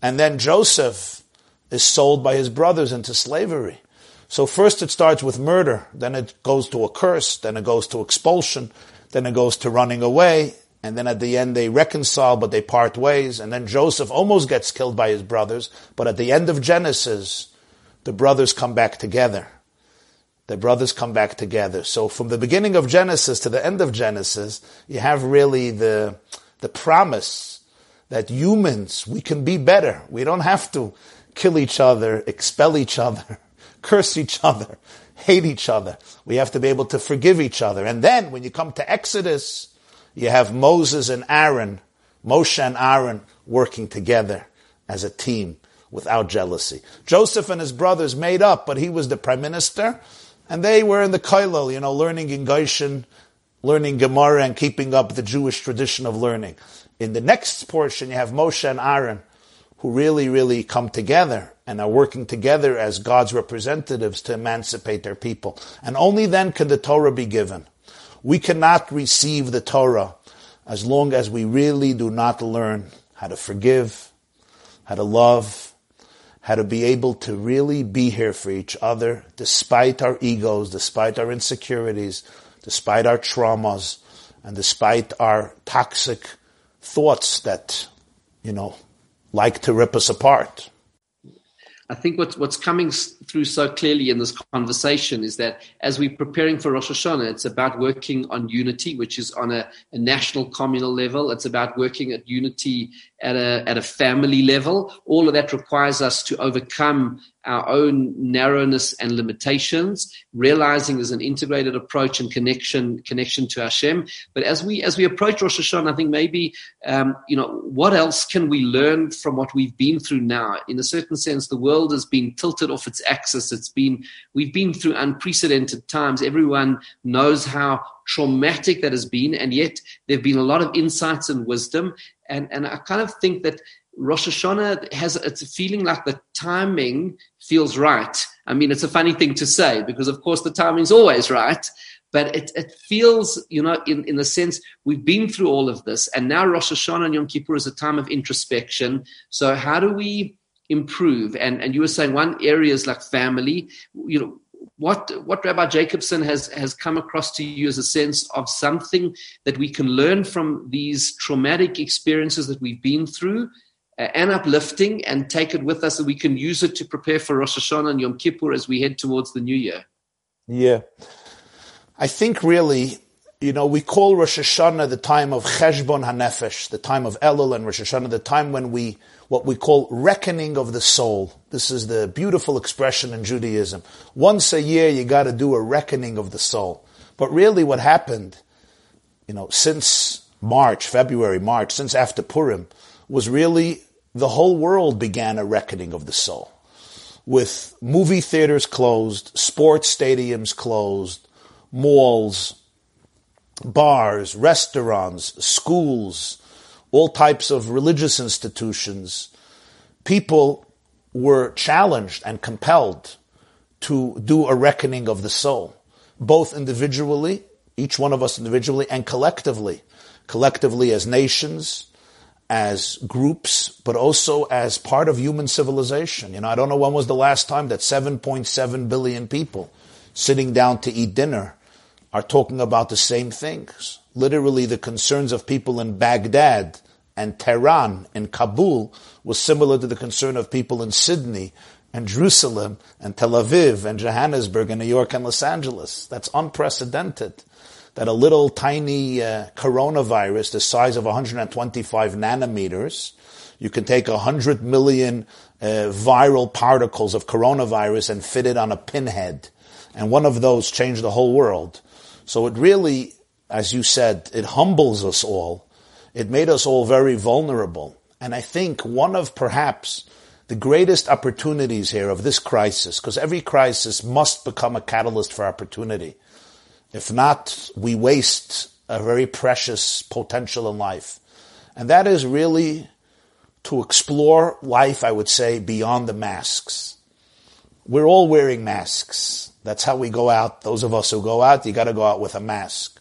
And then Joseph is sold by his brothers into slavery. So first it starts with murder, then it goes to a curse, then it goes to expulsion, then it goes to running away, and then at the end they reconcile, but they part ways, and then Joseph almost gets killed by his brothers, but at the end of Genesis, the brothers come back together. The brothers come back together. So from the beginning of Genesis to the end of Genesis, you have really the, the promise that humans, we can be better. We don't have to kill each other, expel each other, curse each other, hate each other. We have to be able to forgive each other. And then when you come to Exodus, you have Moses and Aaron, Moshe and Aaron working together as a team without jealousy. Joseph and his brothers made up, but he was the prime minister, and they were in the Koilel, you know, learning in Goshen, learning Gemara and keeping up the Jewish tradition of learning. In the next portion, you have Moshe and Aaron who really, really come together and are working together as God's representatives to emancipate their people. And only then can the Torah be given. We cannot receive the Torah as long as we really do not learn how to forgive, how to love, how to be able to really be here for each other despite our egos, despite our insecurities, despite our traumas, and despite our toxic thoughts that, you know, like to rip us apart. I think what's what's coming through so clearly in this conversation is that as we're preparing for Rosh Hashanah, it's about working on unity, which is on a, a national communal level. It's about working at unity at a at a family level. All of that requires us to overcome our own narrowness and limitations, realizing there's an integrated approach and connection connection to Hashem. But as we as we approach Rosh Hashanah, I think maybe um, you know what else can we learn from what we've been through now? In a certain sense, the world has been tilted off its axis. It's been we've been through unprecedented times. Everyone knows how traumatic that has been, and yet there have been a lot of insights and wisdom. And and I kind of think that Rosh Hashanah has it's a feeling like the timing feels right. I mean, it's a funny thing to say because, of course, the timing's always right. But it, it feels, you know, in, in the sense we've been through all of this, and now Rosh Hashanah and Yom Kippur is a time of introspection. So, how do we improve? And and you were saying one area is like family. You know, what what Rabbi Jacobson has has come across to you as a sense of something that we can learn from these traumatic experiences that we've been through Uh, and uplifting and take it with us and we can use it to prepare for Rosh Hashanah and Yom Kippur as we head towards the new year. Yeah. I think really, you know, we call Rosh Hashanah the time of Cheshbon HaNefesh, the time of Elul and Rosh Hashanah, the time when we, what we call reckoning of the soul. This is the beautiful expression in Judaism. Once a year, you got to do a reckoning of the soul. But really what happened, you know, since March, February, March, since after Purim, was really the whole world began a reckoning of the soul. With movie theaters closed, sports stadiums closed, malls, bars, restaurants, schools, all types of religious institutions, people were challenged and compelled to do a reckoning of the soul, both individually, each one of us individually, and collectively. Collectively as nations, as groups, but also as part of human civilization. You know, I don't know when was the last time that 7.7 billion people sitting down to eat dinner are talking about the same things. Literally, the concerns of people in Baghdad and Tehran and Kabul was similar to the concern of people in Sydney and Jerusalem and Tel Aviv and Johannesburg and New York and Los Angeles. That's unprecedented that a little tiny uh, coronavirus the size of 125 nanometers, you can take 100 million uh, viral particles of coronavirus and fit it on a pinhead. And one of those changed the whole world. So it really, as you said, it humbles us all. It made us all very vulnerable. And I think one of perhaps the greatest opportunities here of this crisis, because every crisis must become a catalyst for opportunity. If not, we waste a very precious potential in life. And that is really to explore life, I would say, beyond the masks. We're all wearing masks. That's how we go out. Those of us who go out, you gotta go out with a mask.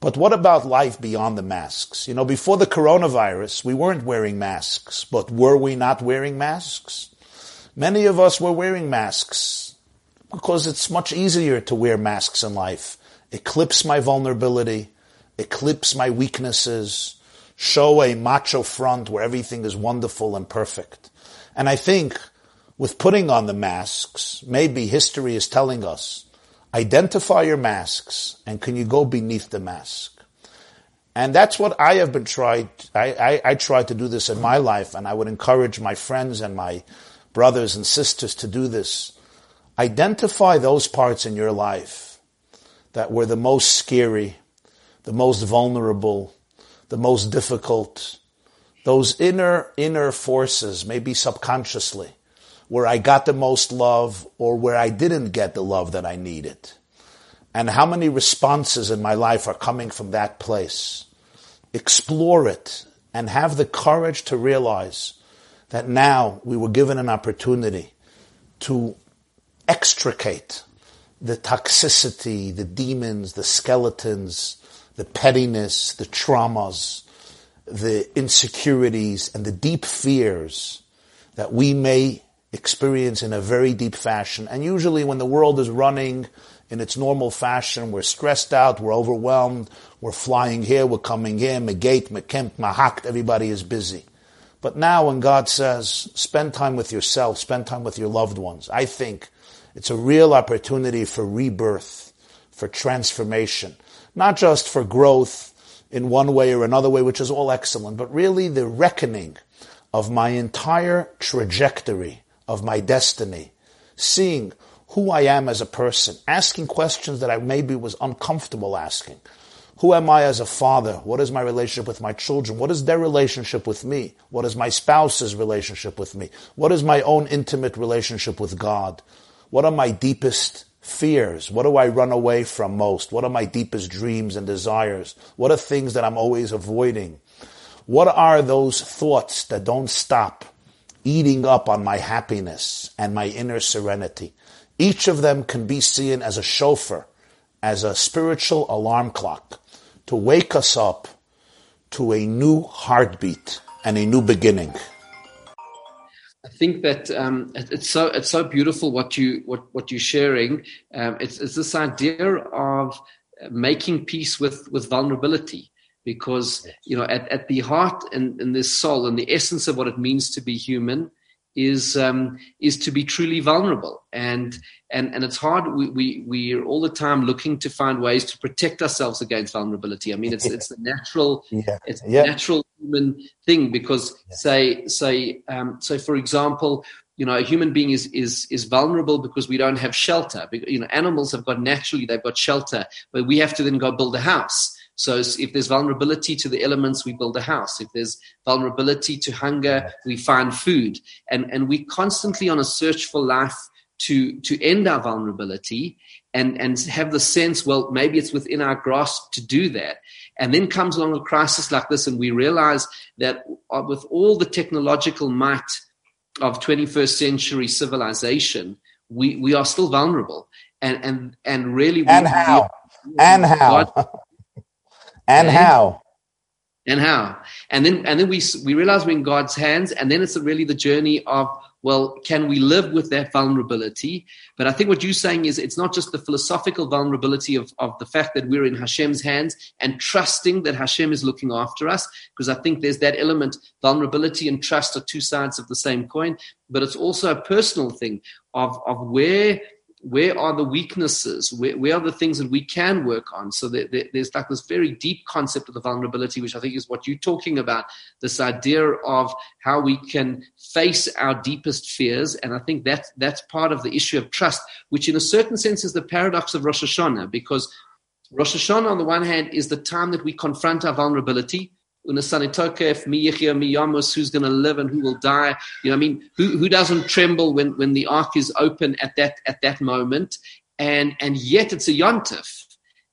But what about life beyond the masks? You know, before the coronavirus, we weren't wearing masks, but were we not wearing masks? Many of us were wearing masks because it's much easier to wear masks in life. Eclipse my vulnerability, eclipse my weaknesses, show a macho front where everything is wonderful and perfect. And I think with putting on the masks, maybe history is telling us, identify your masks and can you go beneath the mask? And that's what I have been tried, I, I, I try to do this in my life and I would encourage my friends and my brothers and sisters to do this Identify those parts in your life that were the most scary, the most vulnerable, the most difficult, those inner, inner forces, maybe subconsciously, where I got the most love or where I didn't get the love that I needed. And how many responses in my life are coming from that place. Explore it and have the courage to realize that now we were given an opportunity to extricate the toxicity, the demons, the skeletons, the pettiness, the traumas, the insecurities, and the deep fears that we may experience in a very deep fashion. And usually when the world is running in its normal fashion, we're stressed out, we're overwhelmed, we're flying here, we're coming here, megate, mekemp, mahakt, everybody is busy. But now when God says, spend time with yourself, spend time with your loved ones, I think it's a real opportunity for rebirth, for transformation, not just for growth in one way or another way, which is all excellent, but really the reckoning of my entire trajectory, of my destiny, seeing who I am as a person, asking questions that I maybe was uncomfortable asking. Who am I as a father? What is my relationship with my children? What is their relationship with me? What is my spouse's relationship with me? What is my own intimate relationship with God? What are my deepest fears? What do I run away from most? What are my deepest dreams and desires? What are things that I'm always avoiding? What are those thoughts that don't stop eating up on my happiness and my inner serenity? Each of them can be seen as a shofar, as a spiritual alarm clock to wake us up to a new heartbeat and a new beginning. I think that um, it's so it's so beautiful what you what what you're sharing. Um, it's, it's this idea of making peace with with vulnerability because you know at, at the heart and, in this soul and the essence of what it means to be human is um, is to be truly vulnerable and and and it's hard we, we we are all the time looking to find ways to protect ourselves against vulnerability i mean it's it's the natural yeah. it's yeah. natural human thing because yeah. say say um, so for example you know a human being is is is vulnerable because we don't have shelter you know animals have got naturally they've got shelter but we have to then go build a house so if there's vulnerability to the elements, we build a house. If there's vulnerability to hunger, we find food. And, and we're constantly on a search for life to, to end our vulnerability and, and have the sense, well, maybe it's within our grasp to do that. And then comes along a crisis like this, and we realize that uh, with all the technological might of 21st century civilization, we, we are still vulnerable. And, and, and really, we, and how? We, and how? God, and okay? how? And how? And then and then we we realize we're in god's hands and then it's really the journey of well can we live with that vulnerability? But i think what you're saying is it's not just the philosophical vulnerability of, of the fact that we're in hashem's hands and trusting that hashem is looking after us because i think there's that element. Vulnerability and trust are two sides of the same coin but it's also a personal thing of of where where are the weaknesses? Where, where, are the things that we can work on? So there, there, there's like this very deep concept of the vulnerability, which I think is what you're talking about. This idea of how we can face our deepest fears, and I think that that's part of the issue of trust, which in a certain sense is the paradox of Rosh Hashanah, because Rosh Hashanah on the one hand is the time that we confront our vulnerability Who's going to live and who will die. You know, I mean, who, who doesn't tremble when, when the ark is open at that, at that moment? And, and yet it's a yontif.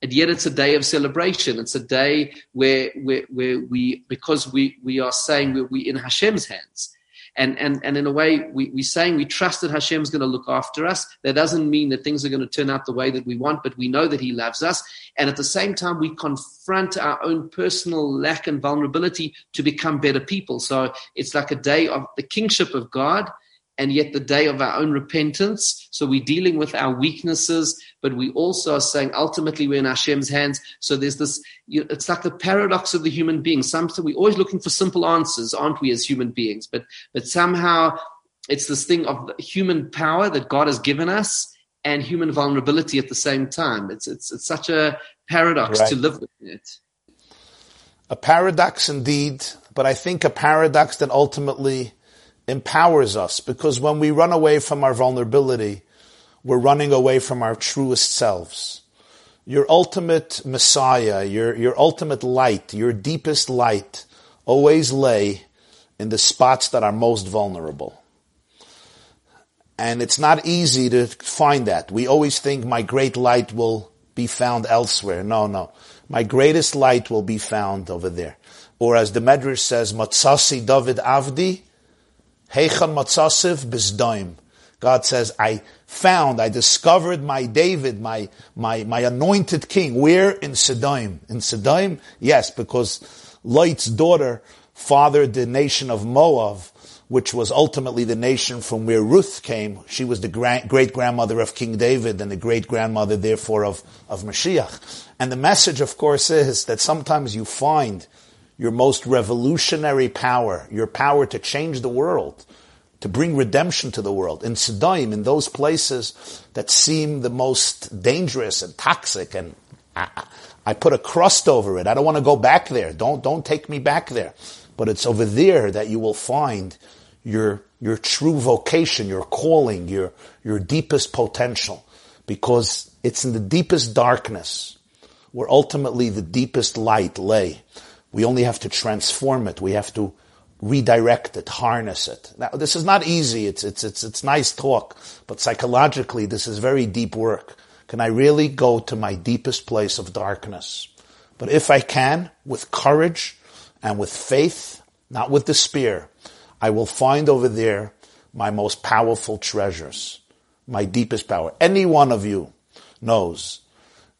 And yet it's a day of celebration. It's a day where, where, where we, because we, we are saying we're, we in Hashem's hands. And, and, and in a way, we, we're saying we trust that Hashem's going to look after us. That doesn't mean that things are going to turn out the way that we want, but we know that He loves us. And at the same time, we confront our own personal lack and vulnerability to become better people. So it's like a day of the kingship of God and yet the day of our own repentance. So we're dealing with our weaknesses, but we also are saying ultimately we're in Hashem's hands. So there's this, you know, it's like the paradox of the human being. Sometimes we're always looking for simple answers, aren't we, as human beings? But but somehow it's this thing of human power that God has given us and human vulnerability at the same time. It's it's it's such a paradox right. to live with it. A paradox indeed, but I think a paradox that ultimately empowers us because when we run away from our vulnerability, we're running away from our truest selves. Your ultimate Messiah, your, your ultimate light, your deepest light always lay in the spots that are most vulnerable. And it's not easy to find that. We always think my great light will be found elsewhere. No, no. My greatest light will be found over there. Or as the Medrash says, Matsasi David Avdi, Heichan matzasiv bizdaim. God says, I found, I discovered my David, my, my, my anointed king. Where? In Sedaim. In Sedaim? Yes, because Lot's daughter fathered the nation of Moab, which was ultimately the nation from where Ruth came. She was the great grandmother of King David and the great grandmother, therefore, of, of Mashiach. And the message, of course, is that sometimes you find your most revolutionary power, your power to change the world, to bring redemption to the world. In Sidon, in those places that seem the most dangerous and toxic, and I, I put a crust over it. I don't want to go back there. Don't, don't take me back there. But it's over there that you will find your, your true vocation, your calling, your, your deepest potential. Because it's in the deepest darkness where ultimately the deepest light lay. We only have to transform it. We have to redirect it, harness it. Now, this is not easy. It's, it's, it's, it's nice talk, but psychologically, this is very deep work. Can I really go to my deepest place of darkness? But if I can, with courage and with faith, not with despair, I will find over there my most powerful treasures, my deepest power. Any one of you knows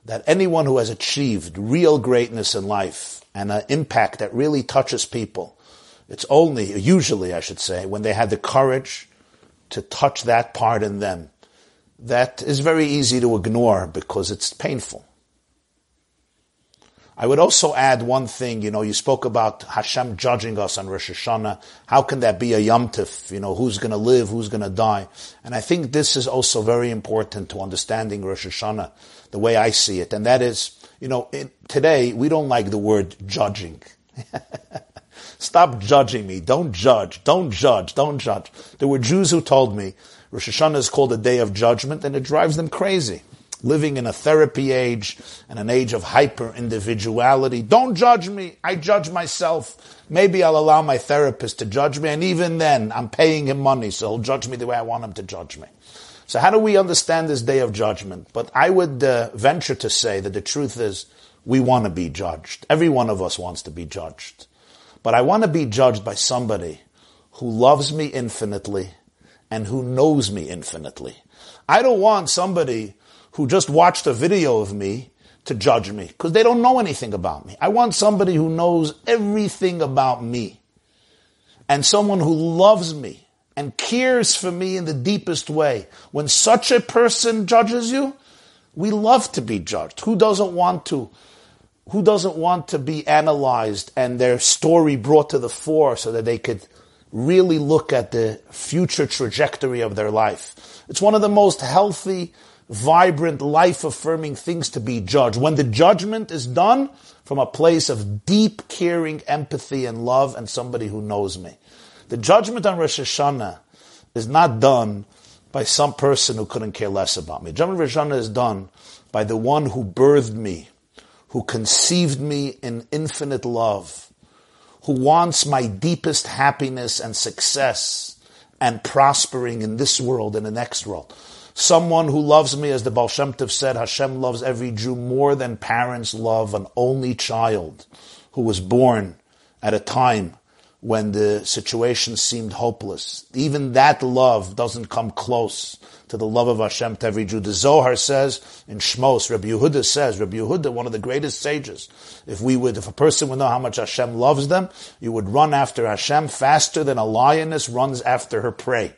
that anyone who has achieved real greatness in life and an impact that really touches people, it's only, usually I should say, when they had the courage to touch that part in them. That is very easy to ignore because it's painful. I would also add one thing, you know, you spoke about Hashem judging us on Rosh Hashanah. How can that be a Yom Tif? You know, who's going to live, who's going to die? And I think this is also very important to understanding Rosh Hashanah, the way I see it. And that is, you know, today we don't like the word judging. Stop judging me. Don't judge. Don't judge. Don't judge. There were Jews who told me Rosh Hashanah is called a day of judgment and it drives them crazy. Living in a therapy age and an age of hyper individuality. Don't judge me. I judge myself. Maybe I'll allow my therapist to judge me. And even then, I'm paying him money, so he'll judge me the way I want him to judge me. So how do we understand this day of judgment? But I would uh, venture to say that the truth is we want to be judged. Every one of us wants to be judged. But I want to be judged by somebody who loves me infinitely and who knows me infinitely. I don't want somebody who just watched a video of me to judge me because they don't know anything about me. I want somebody who knows everything about me and someone who loves me and cares for me in the deepest way. When such a person judges you, we love to be judged. Who doesn't want to who doesn't want to be analyzed and their story brought to the fore so that they could really look at the future trajectory of their life? It's one of the most healthy, vibrant, life affirming things to be judged. When the judgment is done from a place of deep, caring empathy and love and somebody who knows me. The judgment on Rosh Hashanah is not done by some person who couldn't care less about me. Judgment Rosh Hashanah is done by the one who birthed me who conceived me in infinite love, who wants my deepest happiness and success and prospering in this world and the next world. Someone who loves me, as the Baal Shem Tov said, Hashem loves every Jew more than parents love an only child who was born at a time when the situation seemed hopeless. Even that love doesn't come close to the love of Hashem to every Jew. The Zohar says in Shmos, Rabbi Yehuda says, Rabbi Yehuda, one of the greatest sages, if we would, if a person would know how much Hashem loves them, you would run after Hashem faster than a lioness runs after her prey.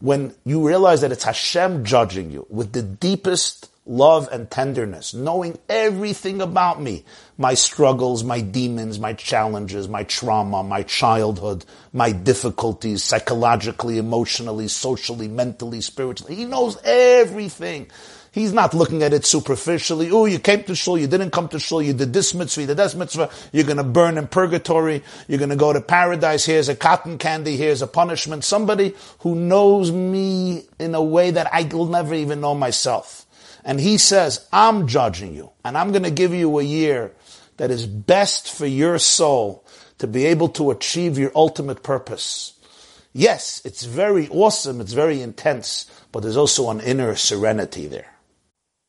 When you realize that it's Hashem judging you with the deepest love and tenderness, knowing everything about me, my struggles, my demons, my challenges, my trauma, my childhood, my difficulties, psychologically, emotionally, socially, mentally, spiritually. He knows everything. He's not looking at it superficially. Oh, you came to shul, you didn't come to shul, you did this mitzvah, you did that mitzvah, you're gonna burn in purgatory, you're gonna go to paradise, here's a cotton candy, here's a punishment. Somebody who knows me in a way that I will never even know myself and he says, I'm judging you, and I'm going to give you a year that is best for your soul to be able to achieve your ultimate purpose. Yes, it's very awesome, it's very intense, but there's also an inner serenity there.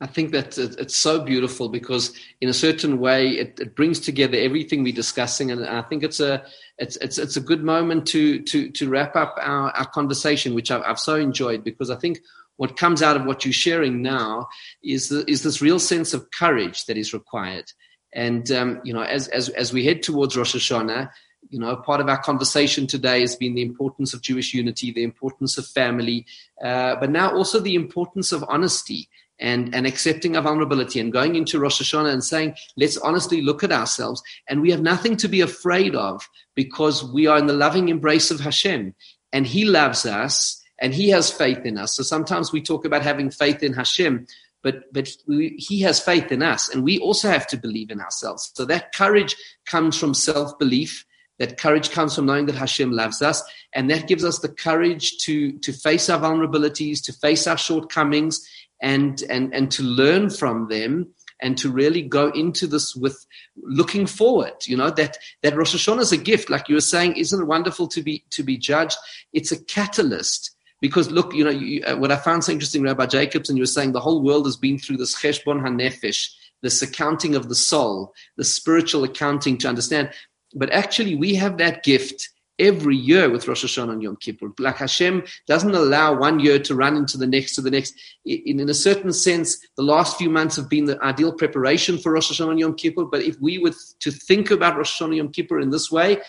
I think that it's so beautiful because, in a certain way, it, it, brings together everything we're discussing, and I think it's a it's it's it's a good moment to to to wrap up our, our conversation, which I've, I've so enjoyed because I think what comes out of what you're sharing now is the, is this real sense of courage that is required. And um, you know, as as as we head towards Rosh Hashanah, you know, part of our conversation today has been the importance of Jewish unity, the importance of family, uh, but now also the importance of honesty and, and accepting our vulnerability and going into Rosh Hashanah and saying, let's honestly look at ourselves. And we have nothing to be afraid of because we are in the loving embrace of Hashem and He loves us and He has faith in us. So sometimes we talk about having faith in Hashem, but, but we, He has faith in us and we also have to believe in ourselves. So that courage comes from self belief. That courage comes from knowing that Hashem loves us, and that gives us the courage to, to face our vulnerabilities, to face our shortcomings, and and and to learn from them and to really go into this with looking forward you know that that rosh hashanah is a gift like you were saying isn't it wonderful to be to be judged it's a catalyst because look you know you, uh, what i found so interesting rabbi jacobson you were saying the whole world has been through this cheshbon hanefesh this accounting of the soul the spiritual accounting to understand but actually we have that gift every year with Rosh Hashanah and Yom Kippur. Like Hashem doesn't allow one year to run into the next to the next. In, in a certain sense, the last few months have been the ideal preparation for Rosh Hashanah and Yom Kippur. But if we were to think about Rosh Hashanah and Yom Kippur in this way,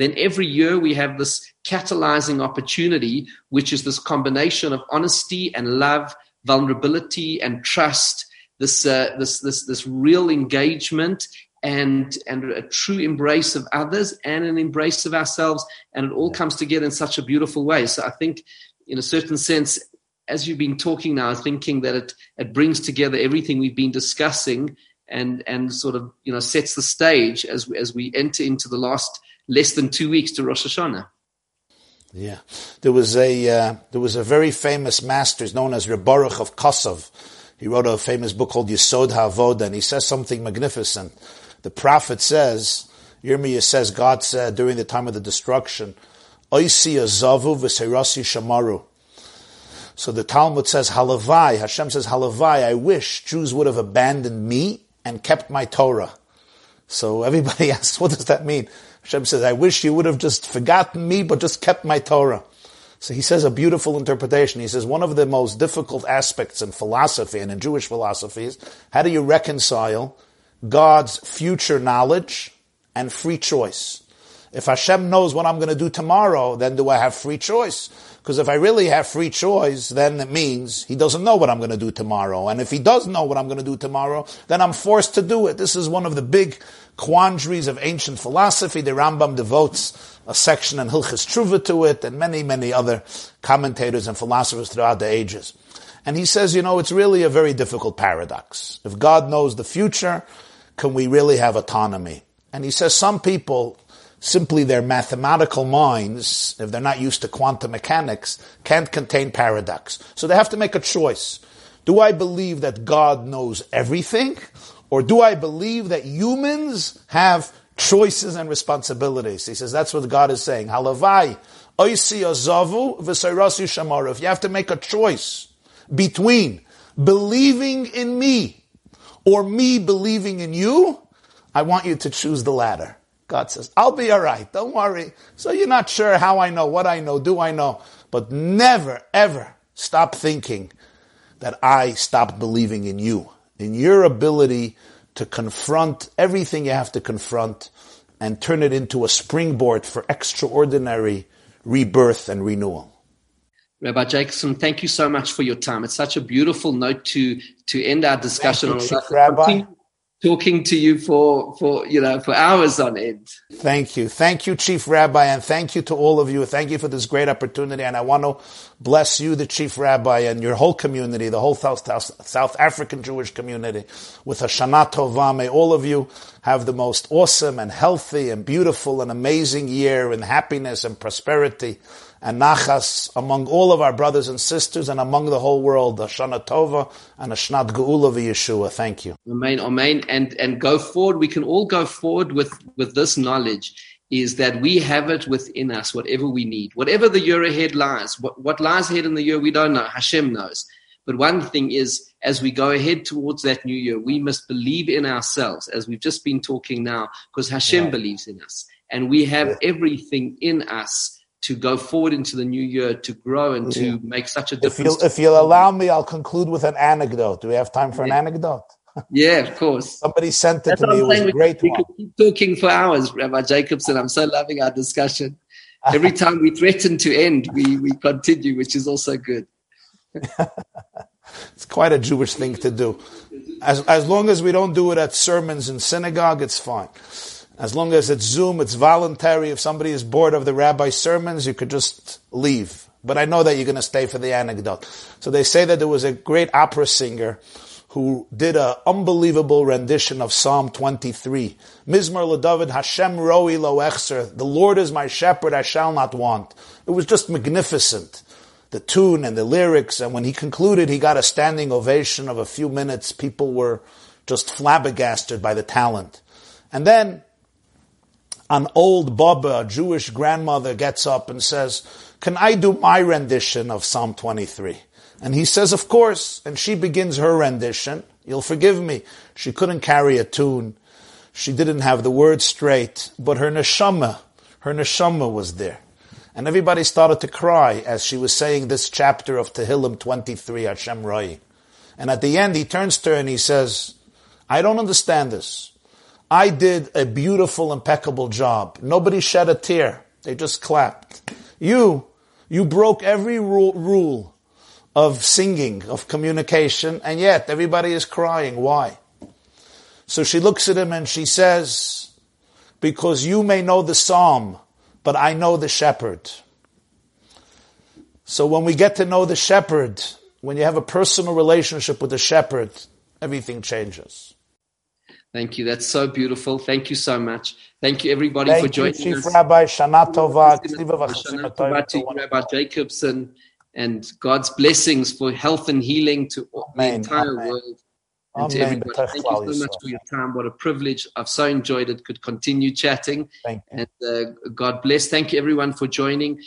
then every year we have this catalyzing opportunity, which is this combination of honesty and love, vulnerability and trust, this, uh, this, this, this real engagement and and a true embrace of others and an embrace of ourselves. And it all comes together in such a beautiful way. So i think in a certain sense as you've been talking now thinking that it it brings together everything we've been discussing and and sort of you know sets the stage as we, as we enter into the last less than 2 weeks to Rosh Hashanah yeah there was a uh, there was a very famous master known as Reb Baruch of Kosov he wrote a famous book called Yesod HaAvoda, and he says something magnificent. The prophet says, Yirmiyah says, God said during the time of the destruction, Oisi azavu v'seirasi shamaru. So the Talmud says, Halavai, Hashem says, Halavai, I wish Jews would have abandoned me and kept my Torah. So everybody asks, what does that mean? Hashem says, I wish you would have just forgotten me, but just kept my Torah. So he says a beautiful interpretation. He says one of the most difficult aspects in philosophy and in Jewish philosophy is how do you reconcile God's future knowledge and free choice. If Hashem knows what I'm going to do tomorrow, then do I have free choice? Because if I really have free choice, then it means He doesn't know what I'm going to do tomorrow. And if He does know what I'm going to do tomorrow, then I'm forced to do it. This is one of the big quandaries of ancient philosophy. The Rambam devotes a section in Hilchis Teshuva to it, and many, many other commentators and philosophers throughout the ages. And he says, you know, it's really a very difficult paradox. If God knows the future, can we really have autonomy? And he says some people, simply their mathematical minds, if they're not used to quantum mechanics, can't contain paradox. So they have to make a choice. Do I believe that God knows everything? Or do I believe that humans have choices and responsibilities? He says that's what God is saying. Halavai, oisi azavu v'sayrasi shamaru. If you have to make a choice between believing in me or me believing in you, I want you to choose the latter. God says, I'll be alright, don't worry. So you're not sure how I know, what I know, do I know, but never, ever stop thinking that I stopped believing in you, in your ability to confront everything you have to confront and turn it into a springboard for extraordinary rebirth and renewal. Rabbi Jacobson, thank you so much for your time. It's such a beautiful note to to end our discussion on. Rabbi. Talking to you for for you know for hours on end. Thank you, thank you, Chief Rabbi, and thank you to all of you. Thank you for this great opportunity, and I want to bless you, the Chief Rabbi, and your whole community, the whole South, South, South African Jewish community, with a Shana Tova. May all of you have the most awesome and healthy and beautiful and amazing year in happiness and prosperity and nachas among all of our brothers and sisters and among the whole world. A Shana Tova and a Shnat Geula Yeshua. Thank you. Amen. Amen. And and go forward. We can all go forward with with this knowledge. Is that we have it within us, whatever we need, whatever the year ahead lies. What, what lies ahead in the year, we don't know. Hashem knows. But one thing is, as we go ahead towards that new year, we must believe in ourselves, as we've just been talking now, because Hashem yeah. believes in us. And we have yeah. everything in us to go forward into the new year, to grow and to yeah. make such a difference. If you'll, if you'll, allow me, I'll conclude with an anecdote. Do we have time for yeah. an anecdote? Yeah, of course. Somebody sent it That's to me. It was a great we, one. We could keep talking for hours, Rabbi Jacobson. I'm so loving our discussion. Every time we threaten to end, we, we continue, which is also good. it's quite a Jewish thing to do. As, as long as we don't do it at sermons in synagogue, it's fine. As long as it's Zoom, it's voluntary. If somebody is bored of the rabbi's sermons, you could just leave. But I know that you're going to stay for the anecdote. So they say that there was a great opera singer who did an unbelievable rendition of Psalm 23. Mizmor LeDavid, Hashem roi lo echser. The Lord is my shepherd, I shall not want. It was just magnificent. The tune and the lyrics, and when he concluded, he got a standing ovation of a few minutes. People were just flabbergasted by the talent. And then an old Baba, a Jewish grandmother, gets up and says, Can I do my rendition of Psalm 23? And he says, Of course. And she begins her rendition. You'll forgive me. She couldn't carry a tune. She didn't have the words straight, but her neshama, her neshama was there. And everybody started to cry as she was saying this chapter of Tehillim 23, Hashem Rai. And at the end, he turns to her and he says, I don't understand this. I did a beautiful, impeccable job. Nobody shed a tear. They just clapped. You, you broke every rule, rule of singing, of communication, and yet everybody is crying. Why? So she looks at him and she says, Because you may know the psalm, but I know the shepherd. So when we get to know the shepherd, when you have a personal relationship with the shepherd, everything changes. Thank you. That's so beautiful. Thank you so much. Thank you, everybody, Thank for joining you, us. Chief Rabbi Shana Tova. Shana Tova to Rabbi Jacobson and God's blessings for health and healing to Amen. the entire Amen. world and to Amen. everybody. Thank you so much for your time. What a privilege. I've so enjoyed it. Could continue chatting. Thank you. And uh, God bless. Thank you, everyone, for joining.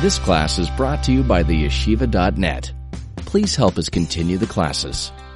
This class is brought to you by the yeshiva.net. Please help us continue the classes.